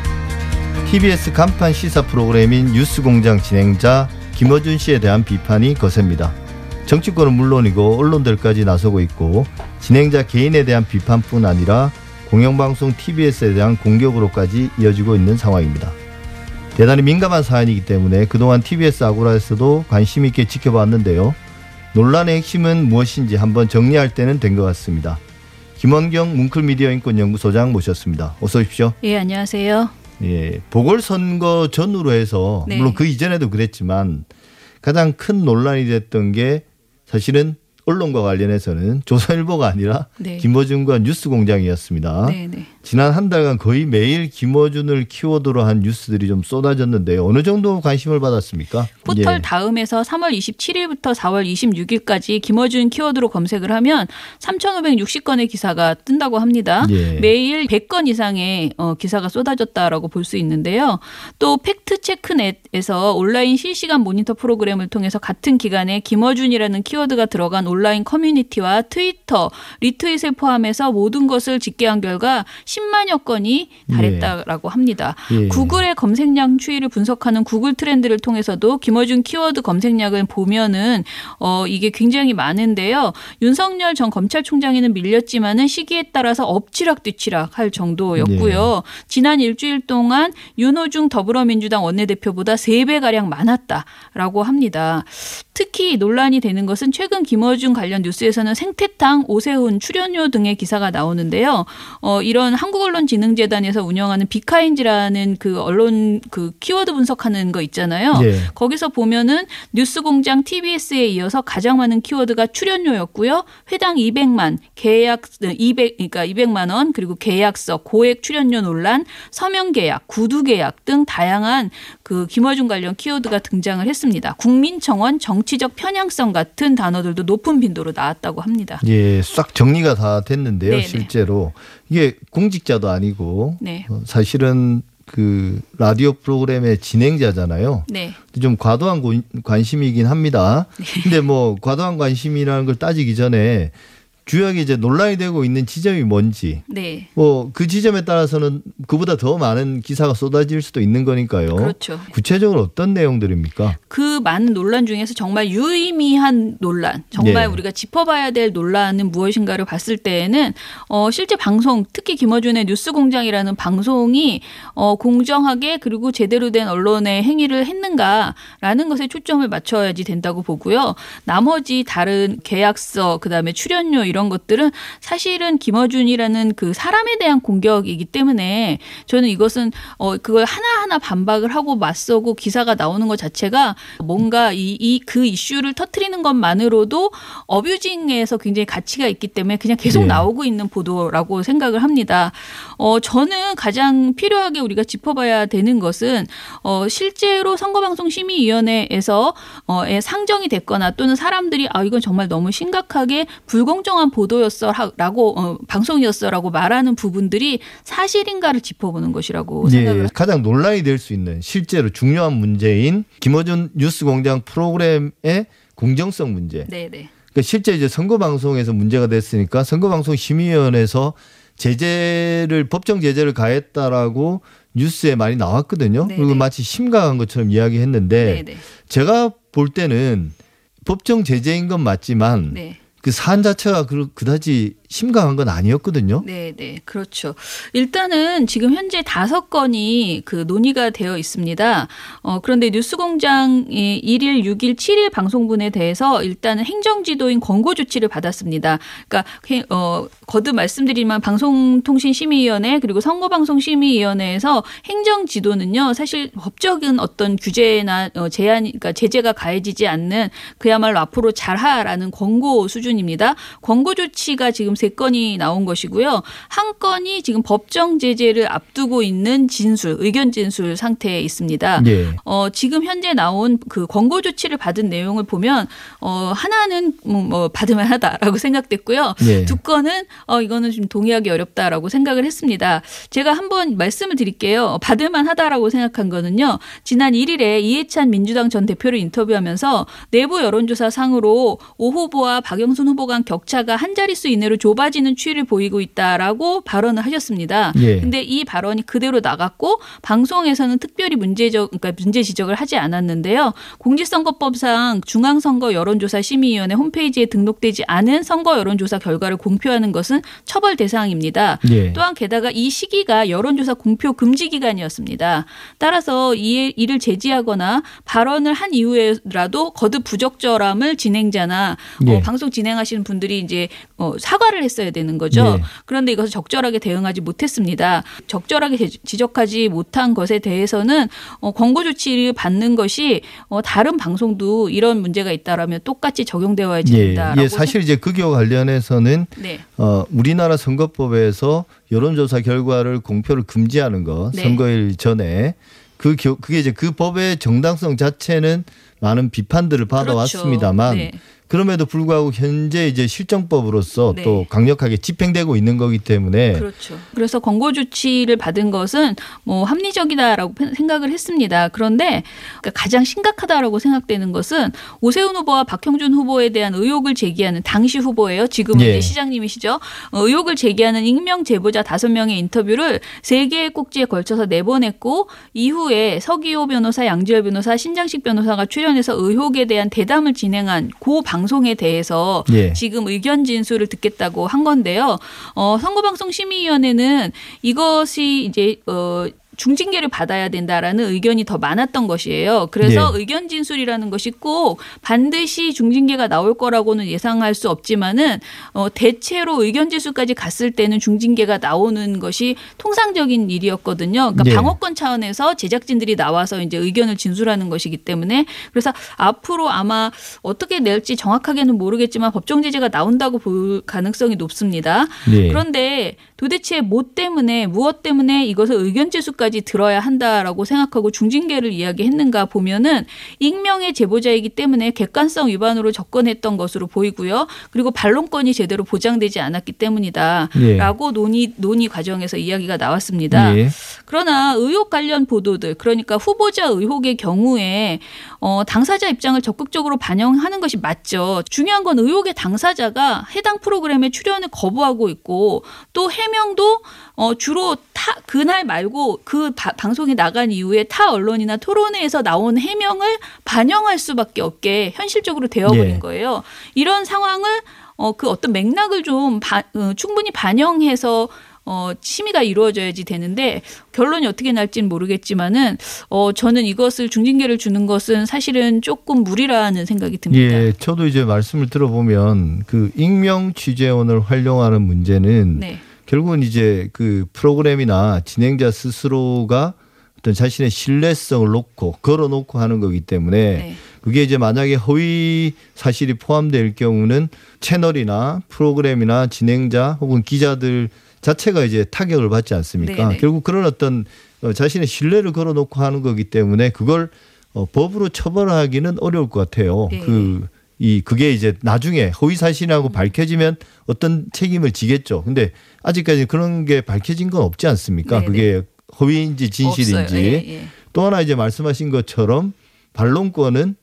TBS 간판 시사 프로그램인 뉴스공장 진행자 김어준 씨에 대한 비판이 거셉니다. 정치권은 물론이고 언론들까지 나서고 있고 진행자 개인에 대한 비판뿐 아니라 공영방송 TBS에 대한 공격으로까지 이어지고 있는 상황입니다. 대단히 민감한 사안이기 때문에 그동안 TBS 아고라에서도 관심 있게 지켜봤는데요. 논란의 핵심은 무엇인지 한번 정리할 때는 된 것 같습니다. 김원경 뭉클미디어 인권연구소장 모셨습니다. 어서 오십시오. 예, 안녕하세요. 예, 보궐선거 전후로 해서 네. 물론 그 이전에도 그랬지만 가장 큰 논란이 됐던 게 사실은 언론과 관련해서는 조선일보가 아니라 네. 김어준과 뉴스공장이었습니다. 네, 네. 지난 한 달간 거의 매일 김어준을 키워드로 한 뉴스들이 좀 쏟아졌는데 어느 정도 관심을 받았습니까? 포털 예. 다음에서 3월 27일부터 4월 26일까지 김어준 키워드로 검색을 하면 3,560건의 기사가 뜬다고 합니다. 예. 매일 100건 이상의 어, 기사가 쏟아졌다라고 볼 수 있는데요. 또 팩트 체크넷에서 온라인 실시간 모니터 프로그램을 통해서 같은 기간에 김어준이라는 키워드가 들어간 온라인 커뮤니티와 트위터, 리트윗을 포함해서 모든 것을 집계한 결과 10만여 건이 달했다라고 합니다. 예. 구글의 검색량 추이를 분석하는 구글 트렌드를 통해서도 김 김어준 키워드 검색량을 보면은 어 이게 굉장히 많은데요. 윤석열 전 검찰총장에는 밀렸지만은 시기에 따라서 엎치락 뒤치락 할 정도였고요. 지난 일주일 동안 윤호중 더불어민주당 원내대표보다 세 배 가량 많았다라고 합니다. 특히 논란이 되는 것은 최근 김어준 관련 뉴스에서는 생태탕, 오세훈 출연료 등의 기사가 나오는데요. 어, 이런 한국언론진흥재단에서 운영하는 비카인지라는 그 언론 그 키워드 분석하는 거 있잖아요. 네. 거기서 보면은 뉴스공장 TBS에 이어서 가장 많은 키워드가 출연료였고요. 회당 200만, 계약 200 그러니까 200만 원 그리고 계약서, 고액 출연료 논란, 서명 계약, 구두 계약 등 다양한 그 김어준 관련 키워드가 등장을 했습니다. 국민청원, 정치적 편향성 같은 단어들도 높은 빈도로 나왔다고 합니다. 예, 싹 정리가 다 됐는데요. 네네. 실제로 이게 공직자도 아니고 네. 어, 사실은 그 라디오 프로그램의 진행자잖아요. 네. 좀 과도한 고- 관심이긴 합니다. 근데 뭐 과도한 관심이라는 걸 따지기 전에 주요하게 이제 논란이 되고 있는 지점이 뭔지 네. 뭐그 지점에 따라서는 그보다 더 많은 기사가 쏟아질 수도 있는 거니까요. 그렇죠. 구체적으로 어떤 내용들입니까? 그 많은 논란 중에서 정말 유의미한 논란, 정말 네. 우리가 짚어봐야 될 논란은 무엇인가를 봤을 때에는 어, 실제 방송, 특히 김어준의 뉴스공장이라는 방송이 어, 공정하게 그리고 제대로 된 언론의 행위를 했는가라는 것에 초점을 맞춰야지 된다고 보고요. 나머지 다른 계약서, 그다음에 출연료 이런 것들은 사실은 김어준이라는 그 사람에 대한 공격이기 때문에 저는 이것은 어, 그걸 하나하나 반박을 하고 맞서고 기사가 나오는 것 자체가 뭔가 이그 이슈를 터트리는 것만으로도 어뷰징에서 굉장히 가치가 있기 때문에 그냥 계속 네. 나오고 있는 보도라고 생각을 합니다. 어, 저는 가장 필요하게 우리가 짚어봐야 되는 것은 어, 실제로 선거방송 심의위원회에서 어, 에 상정이 됐거나 또는 사람들이 아 이건 정말 너무 심각하게 불공정한 보도였어라고 어, 방송이었어라고 말하는 부분들이 사실인가를 짚어보는 것이라고 생각을 예, 가장 논란이 될 수 있는 실제로 중요한 문제인 김어준 뉴스공장 프로그램의 공정성 문제. 네 네. 그러니까 실제 이제 선거 방송에서 문제가 됐으니까 선거 방송 심의위원회에서 제재를 법정 제재를 가했다라고 뉴스에 많이 나왔거든요. 네네. 그리고 마치 심각한 것처럼 이야기했는데 네네. 제가 볼 때는 법정 제재인 건 맞지만 네. 그 사안 자체가 그- 그다지 심각한 건 아니었거든요. 네, 네, 그렇죠. 일단은 지금 현재 다섯 건이 그 논의가 되어 있습니다. 어, 그런데 뉴스공장이 1일, 6일, 7일 방송분에 대해서 일단은 행정지도인 권고 조치를 받았습니다. 그러니까 해- 어, 거듭 말씀드리지만 방송통신심의위원회 그리고 선거방송심의위원회에서 행정지도는요 사실 법적인 어떤 규제나 어, 제한, 그러니까 제재가 가해지지 않는 그야말로 앞으로 잘하라는 권고 수준입니다. 권고 조치가 지금 세 건이 나온 것이고요. 한 건이 지금 법정 제재를 앞두고 있는 진술, 의견 진술 상태에 있습니다. 예. 어, 지금 현재 나온 그 권고 조치를 받은 내용을 보면 어, 하나는 뭐, 뭐 받으면 하다라고 생각됐고요. 예. 두 건은 어, 이거는 좀 동의하기 어렵다라고 생각을 했습니다. 제가 한번 말씀을 드릴게요. 받을만 하다라고 생각한 거는요. 지난 1일에 이해찬 민주당 전 대표를 인터뷰하면서 내부 여론조사 상으로 오 후보와 박영순 후보 간 격차가 한 자릿수 이내로 좁아지는 추이를 보이고 있다라고 발언을 하셨습니다. 예. 근데 이 발언이 그대로 나갔고 방송에서는 특별히 문제적 그러니까 문제 지적을 하지 않았는데요. 공직선거법상 중앙선거 여론조사 심의위원회 홈페이지에 등록되지 않은 선거 여론조사 결과를 공표하는 것은 처벌 대상입니다. 예. 또한 게다가 이 시기가 여론조사 공표 금지 기간이었습니다. 따라서 이 이를 제지하거나 발언을 한 이후에라도 거듭 부적절함을 진행자나 예. 어, 방송 진행하시는 분들이 이제 어, 사과를 했어야 되는 거죠. 예. 그런데 이것을 적절하게 대응하지 못했습니다. 적절하게 제- 지적하지 못한 것에 대해서는 어, 권고 조치를 받는 것이 어, 다른 방송도 이런 문제가 있다라면 똑같이 적용되어야지 예. 된다라고 예, 사실 이제 그기와 관련해서는 생- 네. 어, 우리나라 선거법에서 여론조사 결과를 공표를 금지하는 것 네. 선거일 전에 그 겨- 그게 이제 그 법의 정당성 자체는 많은 비판들을 받아왔습니다만 그렇죠. 네. 그럼에도 불구하고 현재 이제 실정법으로서 네. 또 강력하게 집행되고 있는 거기 때문에 그렇죠. 그래서 권고 조치를 받은 것은 뭐 합리적이다라고 생각을 했습니다. 그런데 그러니까 가장 심각하다라고 생각되는 것은 오세훈 후보와 박형준 후보에 대한 의혹을 제기하는 당시 후보예요. 지금은 예. 이제 시장님이시죠. 어, 의혹을 제기하는 익명 제보자 다섯 명의 인터뷰를 세 개의 꼭지에 걸쳐서 내보냈고 이후에 서기호 변호사, 양지열 변호사, 신장식 변호사가 출연해서 의혹에 대한 대담을 진행한 고방 송에 대해서 예. 지금 의견 진술을 듣겠다고 한 건데요. 어, 선거방송심의위원회는 이것이 이제 어 중징계를 받아야 된다라는 의견이 더 많았던 것이에요. 그래서 네. 의견 진술이라는 것이 꼭 반드시 중징계가 나올 거라고는 예상할 수 없지만은 어 대체로 의견 진술까지 갔을 때는 중징계가 나오는 것이 통상적인 일이었거든요. 그러니까 네. 방어권 차원에서 제작진들이 나와서 이제 의견을 진술하는 것이기 때문에 그래서 앞으로 아마 어떻게 낼지 정확하게는 모르겠지만 법정 제재가 나온다고 볼 가능성이 높습니다. 예. 그런데 도대체 뭐 때문에 무엇 때문에 이것을 의견 제수까지 들어야 한다라고 생각하고 중징계를 이야기했는가 보면은 익명의 제보자이기 때문에 객관성 위반으로 접근했던 것으로 보이고요. 그리고 반론권이 제대로 보장되지 않았기 때문이다라고 논의 논의 과정에서 이야기가 나왔습니다. 예. 그러나 의혹 관련 보도들 그러니까 후보자 의혹의 경우에 어, 당사자 입장을 적극적으로 반영하는 것이 맞죠. 중요한 건 의혹의 당사자가 해당 프로그램에 출연을 거부하고 있고 또 해 명도 어, 주로 타 그날 말고 그 바- 방송이 나간 이후에 타 언론이나 토론회에서 나온 해명을 반영할 수밖에 없게 현실적으로 되어버린 예. 거예요. 이런 상황을 어, 그 어떤 맥락을 좀 바- 어, 충분히 반영해서 어, 심의가 이루어져야지 되는데 결론이 어떻게 날지는 모르겠지만은 어, 저는 이것을 중징계를 주는 것은 사실은 조금 무리라는 생각이 듭니다. 예, 저도 이제 말씀을 들어보면 그 익명 취재원을 활용하는 문제는 네. 결국은 이제 그 프로그램이나 진행자 스스로가 어떤 자신의 신뢰성을 놓고 걸어놓고 하는 거기 때문에 네. 그게 이제 만약에 허위 사실이 포함될 경우는 채널이나 프로그램이나 진행자 혹은 기자들 자체가 이제 타격을 받지 않습니까? 네네. 결국 그런 어떤 어, 자신의 신뢰를 걸어놓고 하는 거기 때문에 그걸 어, 법으로 처벌하기는 어려울 것 같아요. 네. 그 이 그게 이제 나중에 허위 사실이라고 밝혀지면 어떤 책임을 지겠죠. 근데 아직까지 그런 게 밝혀진 건 없지 않습니까? 네네. 그게 허위인지 진실인지. 예, 예. 또 하나 이제 말씀하신 것처럼 반론권은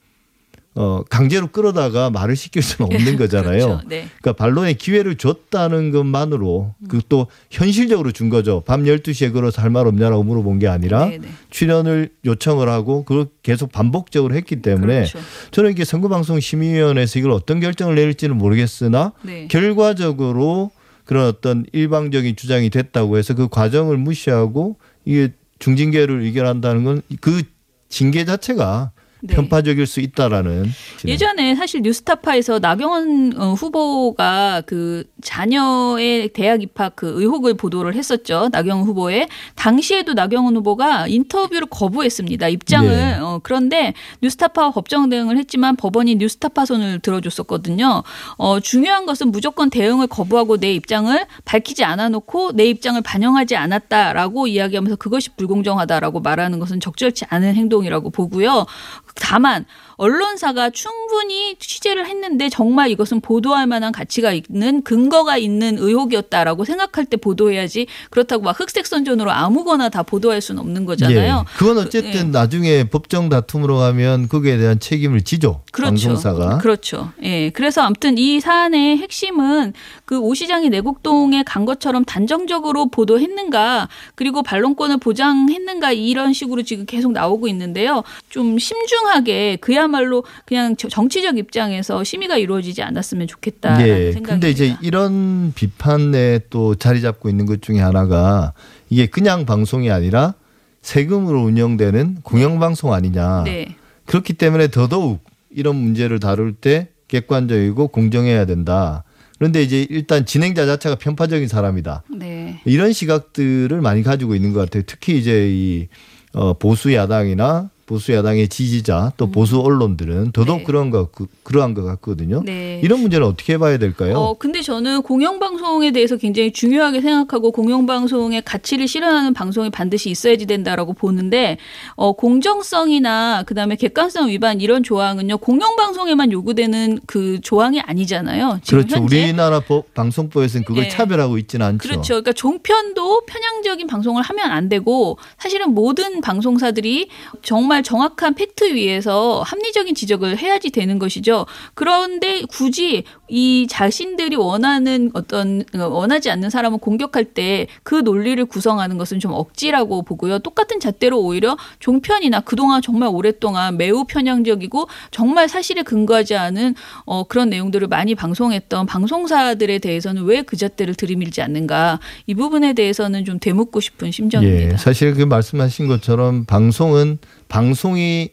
어 강제로 끌어다가 말을 시킬 수는 없는 거잖아요. 그렇죠. 네. 그러니까 반론의 기회를 줬다는 것만으로 음. 그또 현실적으로 준 거죠. 밤 12시에 걸어서 할 말 없냐라고 물어본 게 아니라 네, 네. 출연을 요청을 하고 그걸 계속 반복적으로 했기 때문에 그렇죠. 저는 이게 선거방송심의위원회에서 이걸 어떤 결정을 내릴지는 모르겠으나 네. 결과적으로 그런 어떤 일방적인 주장이 됐다고 해서 그 과정을 무시하고 이게 중징계를 의결한다는 건 그 징계 자체가 네. 편파적일 수 있다라는 예전에 사실 뉴스타파에서 나경원 어, 후보가 그 자녀의 대학 입학 그 의혹을 보도를 했었죠. 나경원 후보의 당시에도 나경원 후보가 인터뷰를 거부했습니다. 입장을 네. 어, 그런데 뉴스타파와 법정 대응을 했지만 법원이 뉴스타파 손을 들어줬었거든요. 어, 중요한 것은 무조건 대응을 거부하고 내 입장을 밝히지 않아 놓고 내 입장을 반영하지 않았다라고 이야기하면서 그것이 불공정하다라고 말하는 것은 적절치 않은 행동이라고 보고요. 다만 언론사가 충분히 취재를 했는데 정말 이것은 보도할 만한 가치가 있는 근거가 있는 의혹이었다라고 생각할 때 보도해야지 그렇다고 막 흑색 선전으로 아무거나 다 보도할 수는 없는 거잖아요. 예. 그건 어쨌든 예. 나중에 법정 다툼으로 가면 거기에 대한 책임을 지죠. 그렇죠. 방송사가. 그렇죠. 예. 그래서 아무튼 이 사안의 핵심은 그 오 시장이 내곡동에 간 것처럼 단정적으로 보도했는가 그리고 반론권을 보장했는가 이런 식으로 지금 계속 나오고 있는데요. 좀 심중하게 그야 말로 그냥 저- 정치적 입장에서 심의가 이루어지지 않았으면 좋겠다라는 예. 생각입니다. 근데 이제 이런 비판에 또 자리 잡고 있는 것 중에 하나가 이게 그냥 방송이 아니라 세금으로 운영되는 공영방송 아니냐. 네. 그렇기 때문에 더더욱 이런 문제를 다룰 때 객관적이고 공정해야 된다. 그런데 이제 일단 진행자 자체가 편파적인 사람이다. 네. 이런 시각들을 많이 가지고 있는 것 같아요. 특히 이제 이 어, 보수 야당이나 보수 야당의 지지자 또 보수 언론들은 더더욱 네. 그런 것 같- 그러한 것 같거든요. 네. 이런 문제는 어떻게 봐야 될까요? 어, 근데 저는 공영방송에 대해서 굉장히 중요하게 생각하고 공영방송의 가치를 실현하는 방송이 반드시 있어야지 된다라고 보는데, 어, 공정성이나 그 다음에 객관성 위반 이런 조항은요, 공영방송에만 요구되는 그 조항이 아니잖아요. 그렇죠. 현재. 우리나라 법, 방송법에서는 그걸 네. 차별하고 있지는 않죠. 그렇죠. 그러니까 종편도 편향적인 방송을 하면 안 되고 사실은 모든 방송사들이 정말 정확한 팩트 위에서 합리적인 지적을 해야지 되는 것이죠. 그런데 굳이 이 자신들이 원하는 어떤 어, 원하지 않는 사람을 공격할 때 그 논리를 구성하는 것은 좀 억지라고 보고요. 똑같은 잣대로 오히려 종편이나 그동안 정말 오랫동안 매우 편향적이고 정말 사실에 근거하지 않은 어, 그런 내용들을 많이 방송했던 방송사들에 대해서는 왜 그 잣대를 들이밀지 않는가 이 부분에 대해서는 좀 되묻고 싶은 심정입니다. 예, 사실 그 말씀하신 것처럼 방송은 방송이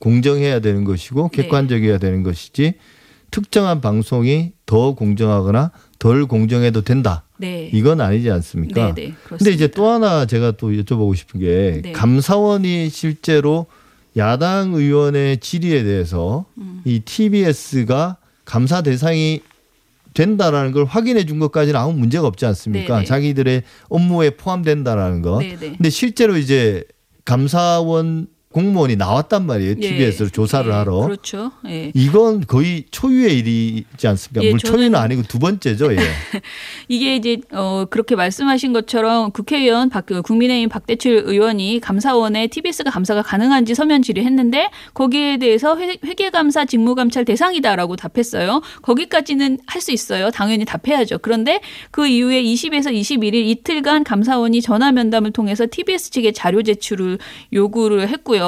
공정해야 되는 것이고 네. 객관적이어야 되는 것이지 특정한 방송이 더 공정하거나 덜 공정해도 된다. 네. 이건 아니지 않습니까? 네, 네. 근데 이제 또 하나 제가 또 여쭤보고 싶은 게 네. 감사원이 실제로 야당 의원의 질의에 대해서 음. 이 TBS가 감사 대상이 된다라는 걸 확인해 준 것까지는 아무 문제가 없지 않습니까? 네, 네. 자기들의 업무에 포함된다라는 거. 네, 네. 근데 실제로 이제 감사원 공무원이 나왔단 말이에요. 예, TBS로 조사를 예, 하러. 그렇죠. 예. 이건 거의 초유의 일이지 않습니까? 예, 물 초유는 아니고 두 번째죠. 예. 이게 이제 어 그렇게 말씀하신 것처럼 국회의원 박 국민의힘 박대출 의원이 감사원에 TBS가 감사가 가능한지 서면 질의했는데 거기에 대해서 회, 회계감사 직무감찰 대상이다라고 답했어요. 거기까지는 할 수 있어요. 당연히 답해야죠. 그런데 그 이후에 20에서 21일 이틀간 감사원이 전화 면담을 통해서 TBS 측에 자료 제출을 요구를 했고요.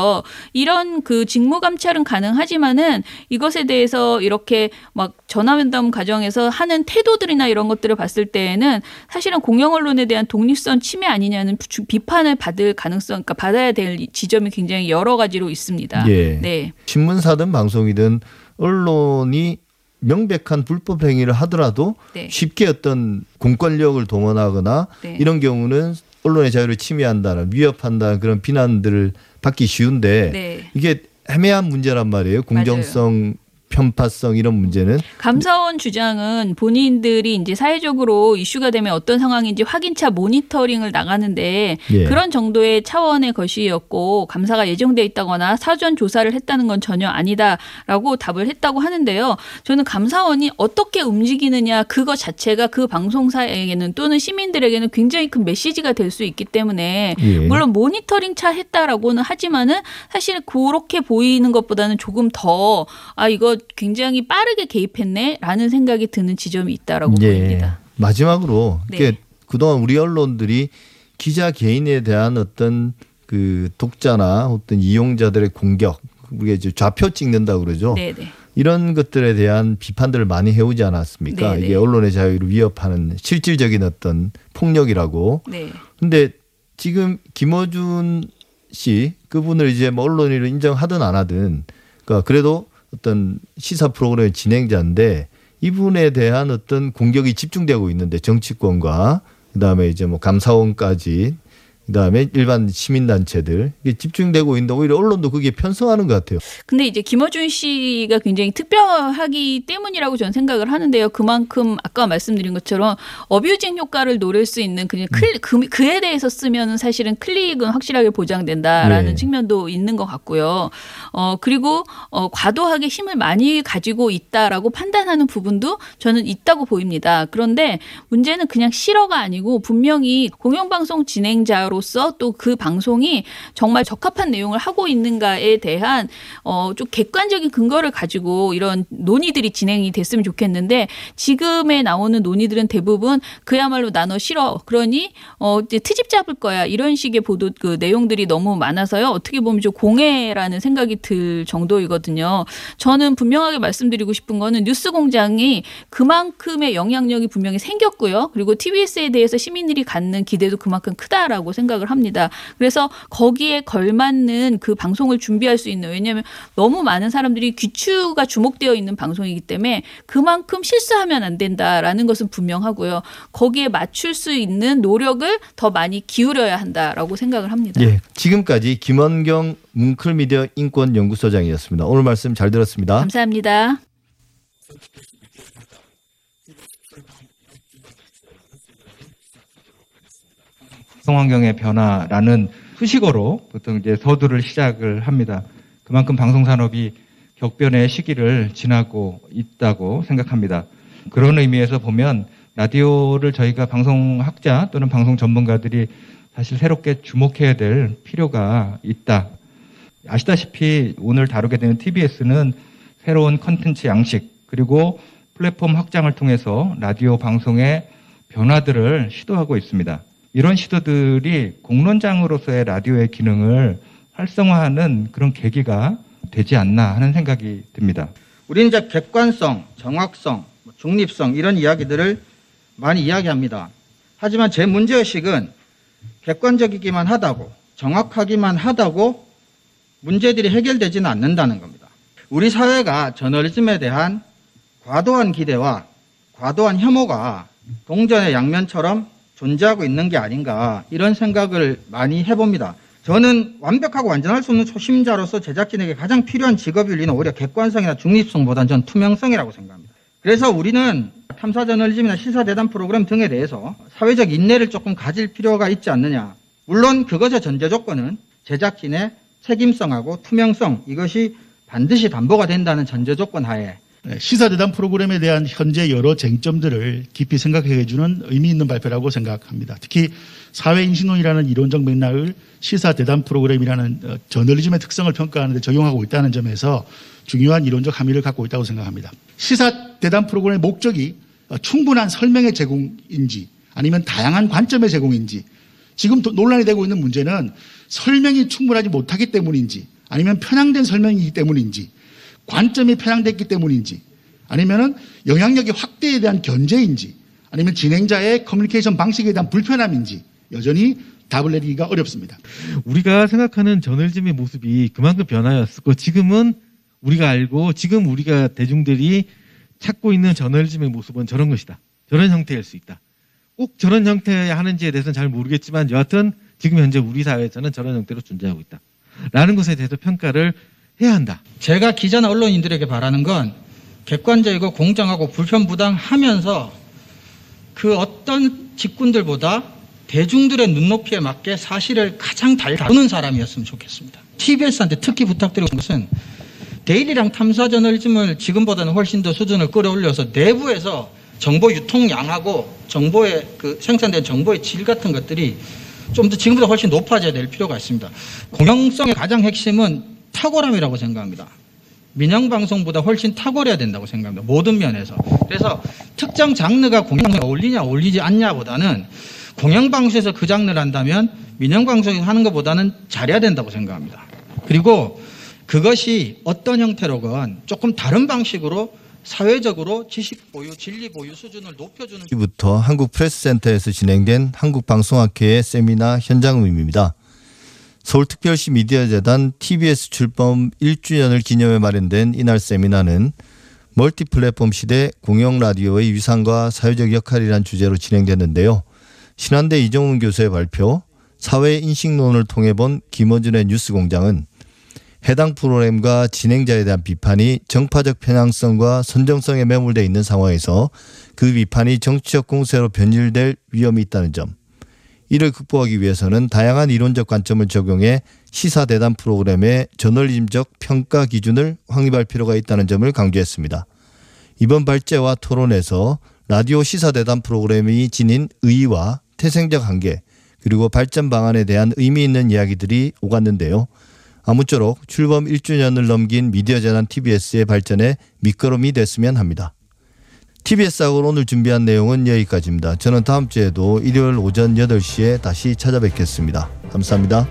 이런 그 직무 감찰은 가능하지만은 이것에 대해서 이렇게 막 전화 면담 과정에서 하는 태도들이나 이런 것들을 봤을 때에는 사실은 공영 언론에 대한 독립성 침해 아니냐는 주- 비판을 받을 가능성, 그러니까 받아야 될 지점이 굉장히 여러 가지로 있습니다. 예. 네. 신문사든 방송이든 언론이 명백한 불법 행위를 하더라도 네. 쉽게 어떤 공권력을 동원하거나 네. 이런 경우는 언론의 자유를 침해한다는 위협한다는 그런 비난들을 받기 쉬운데 네. 이게 애매한 문제란 말이에요. 공정성, 편파성 이런 문제는 감사원 주장은 본인들이 이제 사회적으로 이슈가 되면 어떤 상황인지 확인차 모니터링을 나가는데 예. 그런 정도의 차원의 것이었고 감사가 예정돼 있다거나 사전 조사를 했다는 건 전혀 아니다라고 답을 했다고 하는데요. 저는 감사원이 어떻게 움직이느냐 그거 자체가 그 방송사에게는 또는 시민들에게는 굉장히 큰 메시지가 될 수 있기 때문에 예. 물론 모니터링 차 했다라고는 하지만은 사실 그렇게 보이는 것보다는 조금 더 아 이거 굉장히 빠르게 개입했네라는 생각이 드는 지점이 있다라고 예. 보입니다. 마지막으로 네. 이게 그동안 우리 언론들이 기자 개인에 대한 어떤 그 독자나 어떤 이용자들의 공격, 우리가 이제 좌표 찍는다 그러죠. 네네. 이런 것들에 대한 비판들을 많이 해오지 않았습니까? 네네. 이게 언론의 자유를 위협하는 실질적인 어떤 폭력이라고. 네. 근데 지금 김어준 씨 그분을 이제 뭐 언론인으로 인정하든 안 하든 그러니까 그래도 어떤 시사 프로그램 진행자인데 이분에 대한 어떤 공격이 집중되고 있는데 정치권과 그다음에 이제 뭐 감사원까지 그다음에 일반 시민단체들 이게 집중되고 있는데 오히려 언론도 그게 편성하는 것 같아요. 근데 이제 김어준 씨가 굉장히 특별하기 때문이라고 저는 생각을 하는데요. 그만큼 아까 말씀드린 것처럼 어뷰징 효과를 노릴 수 있는 그냥 클, 그, 그에 대해서 쓰면은 사실은 클릭은 확실하게 보장된다라는 네. 측면도 있는 것 같고요. 어 그리고 어 과도하게 힘을 많이 가지고 있다라고 판단하는 부분도 저는 있다고 보입니다. 그런데 문제는 그냥 싫어가 아니고 분명히 공영방송 진행자 로서 또 그 방송이 정말 적합한 내용을 하고 있는가에 대한 어, 좀 객관적인 근거를 가지고 이런 논의들이 진행이 됐으면 좋겠는데 지금에 나오는 논의들은 대부분 그야말로 나너 싫어. 그러니 어, 이제 트집 잡을 거야. 이런 식의 보도 그 내용들이 너무 많아서요. 어떻게 보면 좀 공해라는 생각이 들 정도이거든요. 저는 분명하게 말씀드리고 싶은 거는 뉴스 공장이 그만큼의 영향력이 분명히 생겼고요. 그리고 TBS에 대해서 시민들이 갖는 기대도 그만큼 크다라고 생각 을 합니다. 그래서 거기에 걸맞는 그 방송을 준비할 수 있는 왜냐하면 너무 많은 사람들이 귀추가 주목되어 있는 방송이기 때문에 그만큼 실수하면 안 된다라는 것은 분명하고요. 거기에 맞출 수 있는 노력을 더 많이 기울여야 한다라고 생각을 합니다. 예, 지금까지 김원경 뭉클미디어 인권연구소장이었습니다. 오늘 말씀 잘 들었습니다. 감사합니다. 방송환경의 변화라는 수식어로 보통 이제 서두를 시작을 합니다. 그만큼 방송 산업이 격변의 시기를 지나고 있다고 생각합니다. 그런 의미에서 보면 라디오를 저희가 방송학자 또는 방송 전문가들이 사실 새롭게 주목해야 될 필요가 있다. 아시다시피 오늘 다루게 되는 TBS는 새로운 컨텐츠 양식 그리고 플랫폼 확장을 통해서 라디오 방송의 변화들을 시도하고 있습니다. 이런 시도들이 공론장으로서의 라디오의 기능을 활성화하는 그런 계기가 되지 않나 하는 생각이 듭니다. 우리는 이제 객관성, 정확성, 뭐 중립성 이런 이야기들을 많이 이야기합니다. 하지만 제 문제의식은 객관적이기만 하다고 정확하기만 하다고 문제들이 해결되지는 않는다는 겁니다. 우리 사회가 저널리즘에 대한 과도한 기대와 과도한 혐오가 동전의 양면처럼 존재하고 있는 게 아닌가 이런 생각을 많이 해봅니다. 저는 완벽하고 완전할 수 없는 초심자로서 제작진에게 가장 필요한 직업 윤리는 오히려 객관성이나 중립성보다는 전 투명성이라고 생각합니다. 그래서 우리는 탐사 저널리즘이나 시사 대담 프로그램 등에 대해서 사회적 인내를 조금 가질 필요가 있지 않느냐. 물론 그것의 전제 조건은 제작진의 책임성하고 투명성 이것이 반드시 담보가 된다는 전제 조건 하에 네, 시사대담 프로그램에 대한 현재 여러 쟁점들을 깊이 생각해주는 의미 있는 발표라고 생각합니다. 특히 사회인신론이라는 이론적 맥락을 시사대담 프로그램이라는 어, 저널리즘의 특성을 평가하는 데 적용하고 있다는 점에서 중요한 이론적 함의를 갖고 있다고 생각합니다. 시사대담 프로그램의 목적이 어, 충분한 설명의 제공인지 아니면 다양한 관점의 제공인지 지금 논란이 되고 있는 문제는 설명이 충분하지 못하기 때문인지 아니면 편향된 설명이기 때문인지 관점이 편향됐기 때문인지 아니면은 영향력의 확대에 대한 견제인지 아니면 진행자의 커뮤니케이션 방식에 대한 불편함인지 여전히 답을 내리기가 어렵습니다. 우리가 생각하는 저널즘의 모습이 그만큼 변화였었고 지금은 우리가 알고 지금 우리가 대중들이 찾고 있는 저널즘의 모습은 저런 것이다. 저런 형태일 수 있다. 꼭 저런 형태 하는지에 대해서는 잘 모르겠지만 여하튼 지금 현재 우리 사회에서는 저런 형태로 존재하고 있다. 라는 것에 대해서 평가를 해야 한다. 제가 기자나 언론인들에게 바라는 건 객관적이고 공정하고 불편부당하면서 그 어떤 직군들보다 대중들의 눈높이에 맞게 사실을 가장 잘 다루는 사람이었으면 좋겠습니다. TBS한테 특히 부탁드리는 것은 데일리랑 탐사 저널리즘을 지금보다는 훨씬 더 수준을 끌어올려서 내부에서 정보 유통량하고 정보의 그 생산된 정보의 질 같은 것들이 좀 더 지금보다 훨씬 높아져야 될 필요가 있습니다. 공영성의 가장 핵심은 탁월함이라고 생각합니다. 민영 방송보다 훨씬 탁월해야 된다고 생각합니다. 모든 면에서. 그래서 특정 장르가 공영방송에 어울리냐 어울리지 않냐보다는 공영방송에서 그 장르를 한다면 민영방송에서 하는 것보다는 잘해야 된다고 생각합니다. 그리고 그것이 어떤 형태로건 조금 다른 방식으로 사회적으로 지식 보유, 진리 보유 수준을 높여주는 부터 한국 프레스센터에서 진행된 한국방송학회의 세미나 현장음입니다. 서울특별시 미디어재단 TBS 출범 1주년을 기념해 마련된 이날 세미나는 멀티 플랫폼 시대 공영 라디오의 위상과 사회적 역할이란 주제로 진행됐는데요. 신한대 이정훈 교수의 발표, 사회 인식론을 통해 본 김어준의 뉴스 공장은 해당 프로그램과 진행자에 대한 비판이 정파적 편향성과 선정성에 매몰되어 있는 상황에서 그 비판이 정치적 공세로 변질될 위험이 있다는 점. 이를 극복하기 위해서는 다양한 이론적 관점을 적용해 시사 대담 프로그램의 저널리즘적 평가 기준을 확립할 필요가 있다는 점을 강조했습니다. 이번 발제와 토론에서 라디오 시사 대담 프로그램이 지닌 의의와 태생적 한계 그리고 발전 방안에 대한 의미 있는 이야기들이 오갔는데요. 아무쪼록 출범 1주년을 넘긴 미디어 재단 TBS의 발전에 밑거름이 됐으면 합니다. TBS하고 오늘 준비한 내용은 여기까지입니다. 저는 다음 주에도 일요일 오전 8시에 다시 찾아뵙겠습니다. 감사합니다.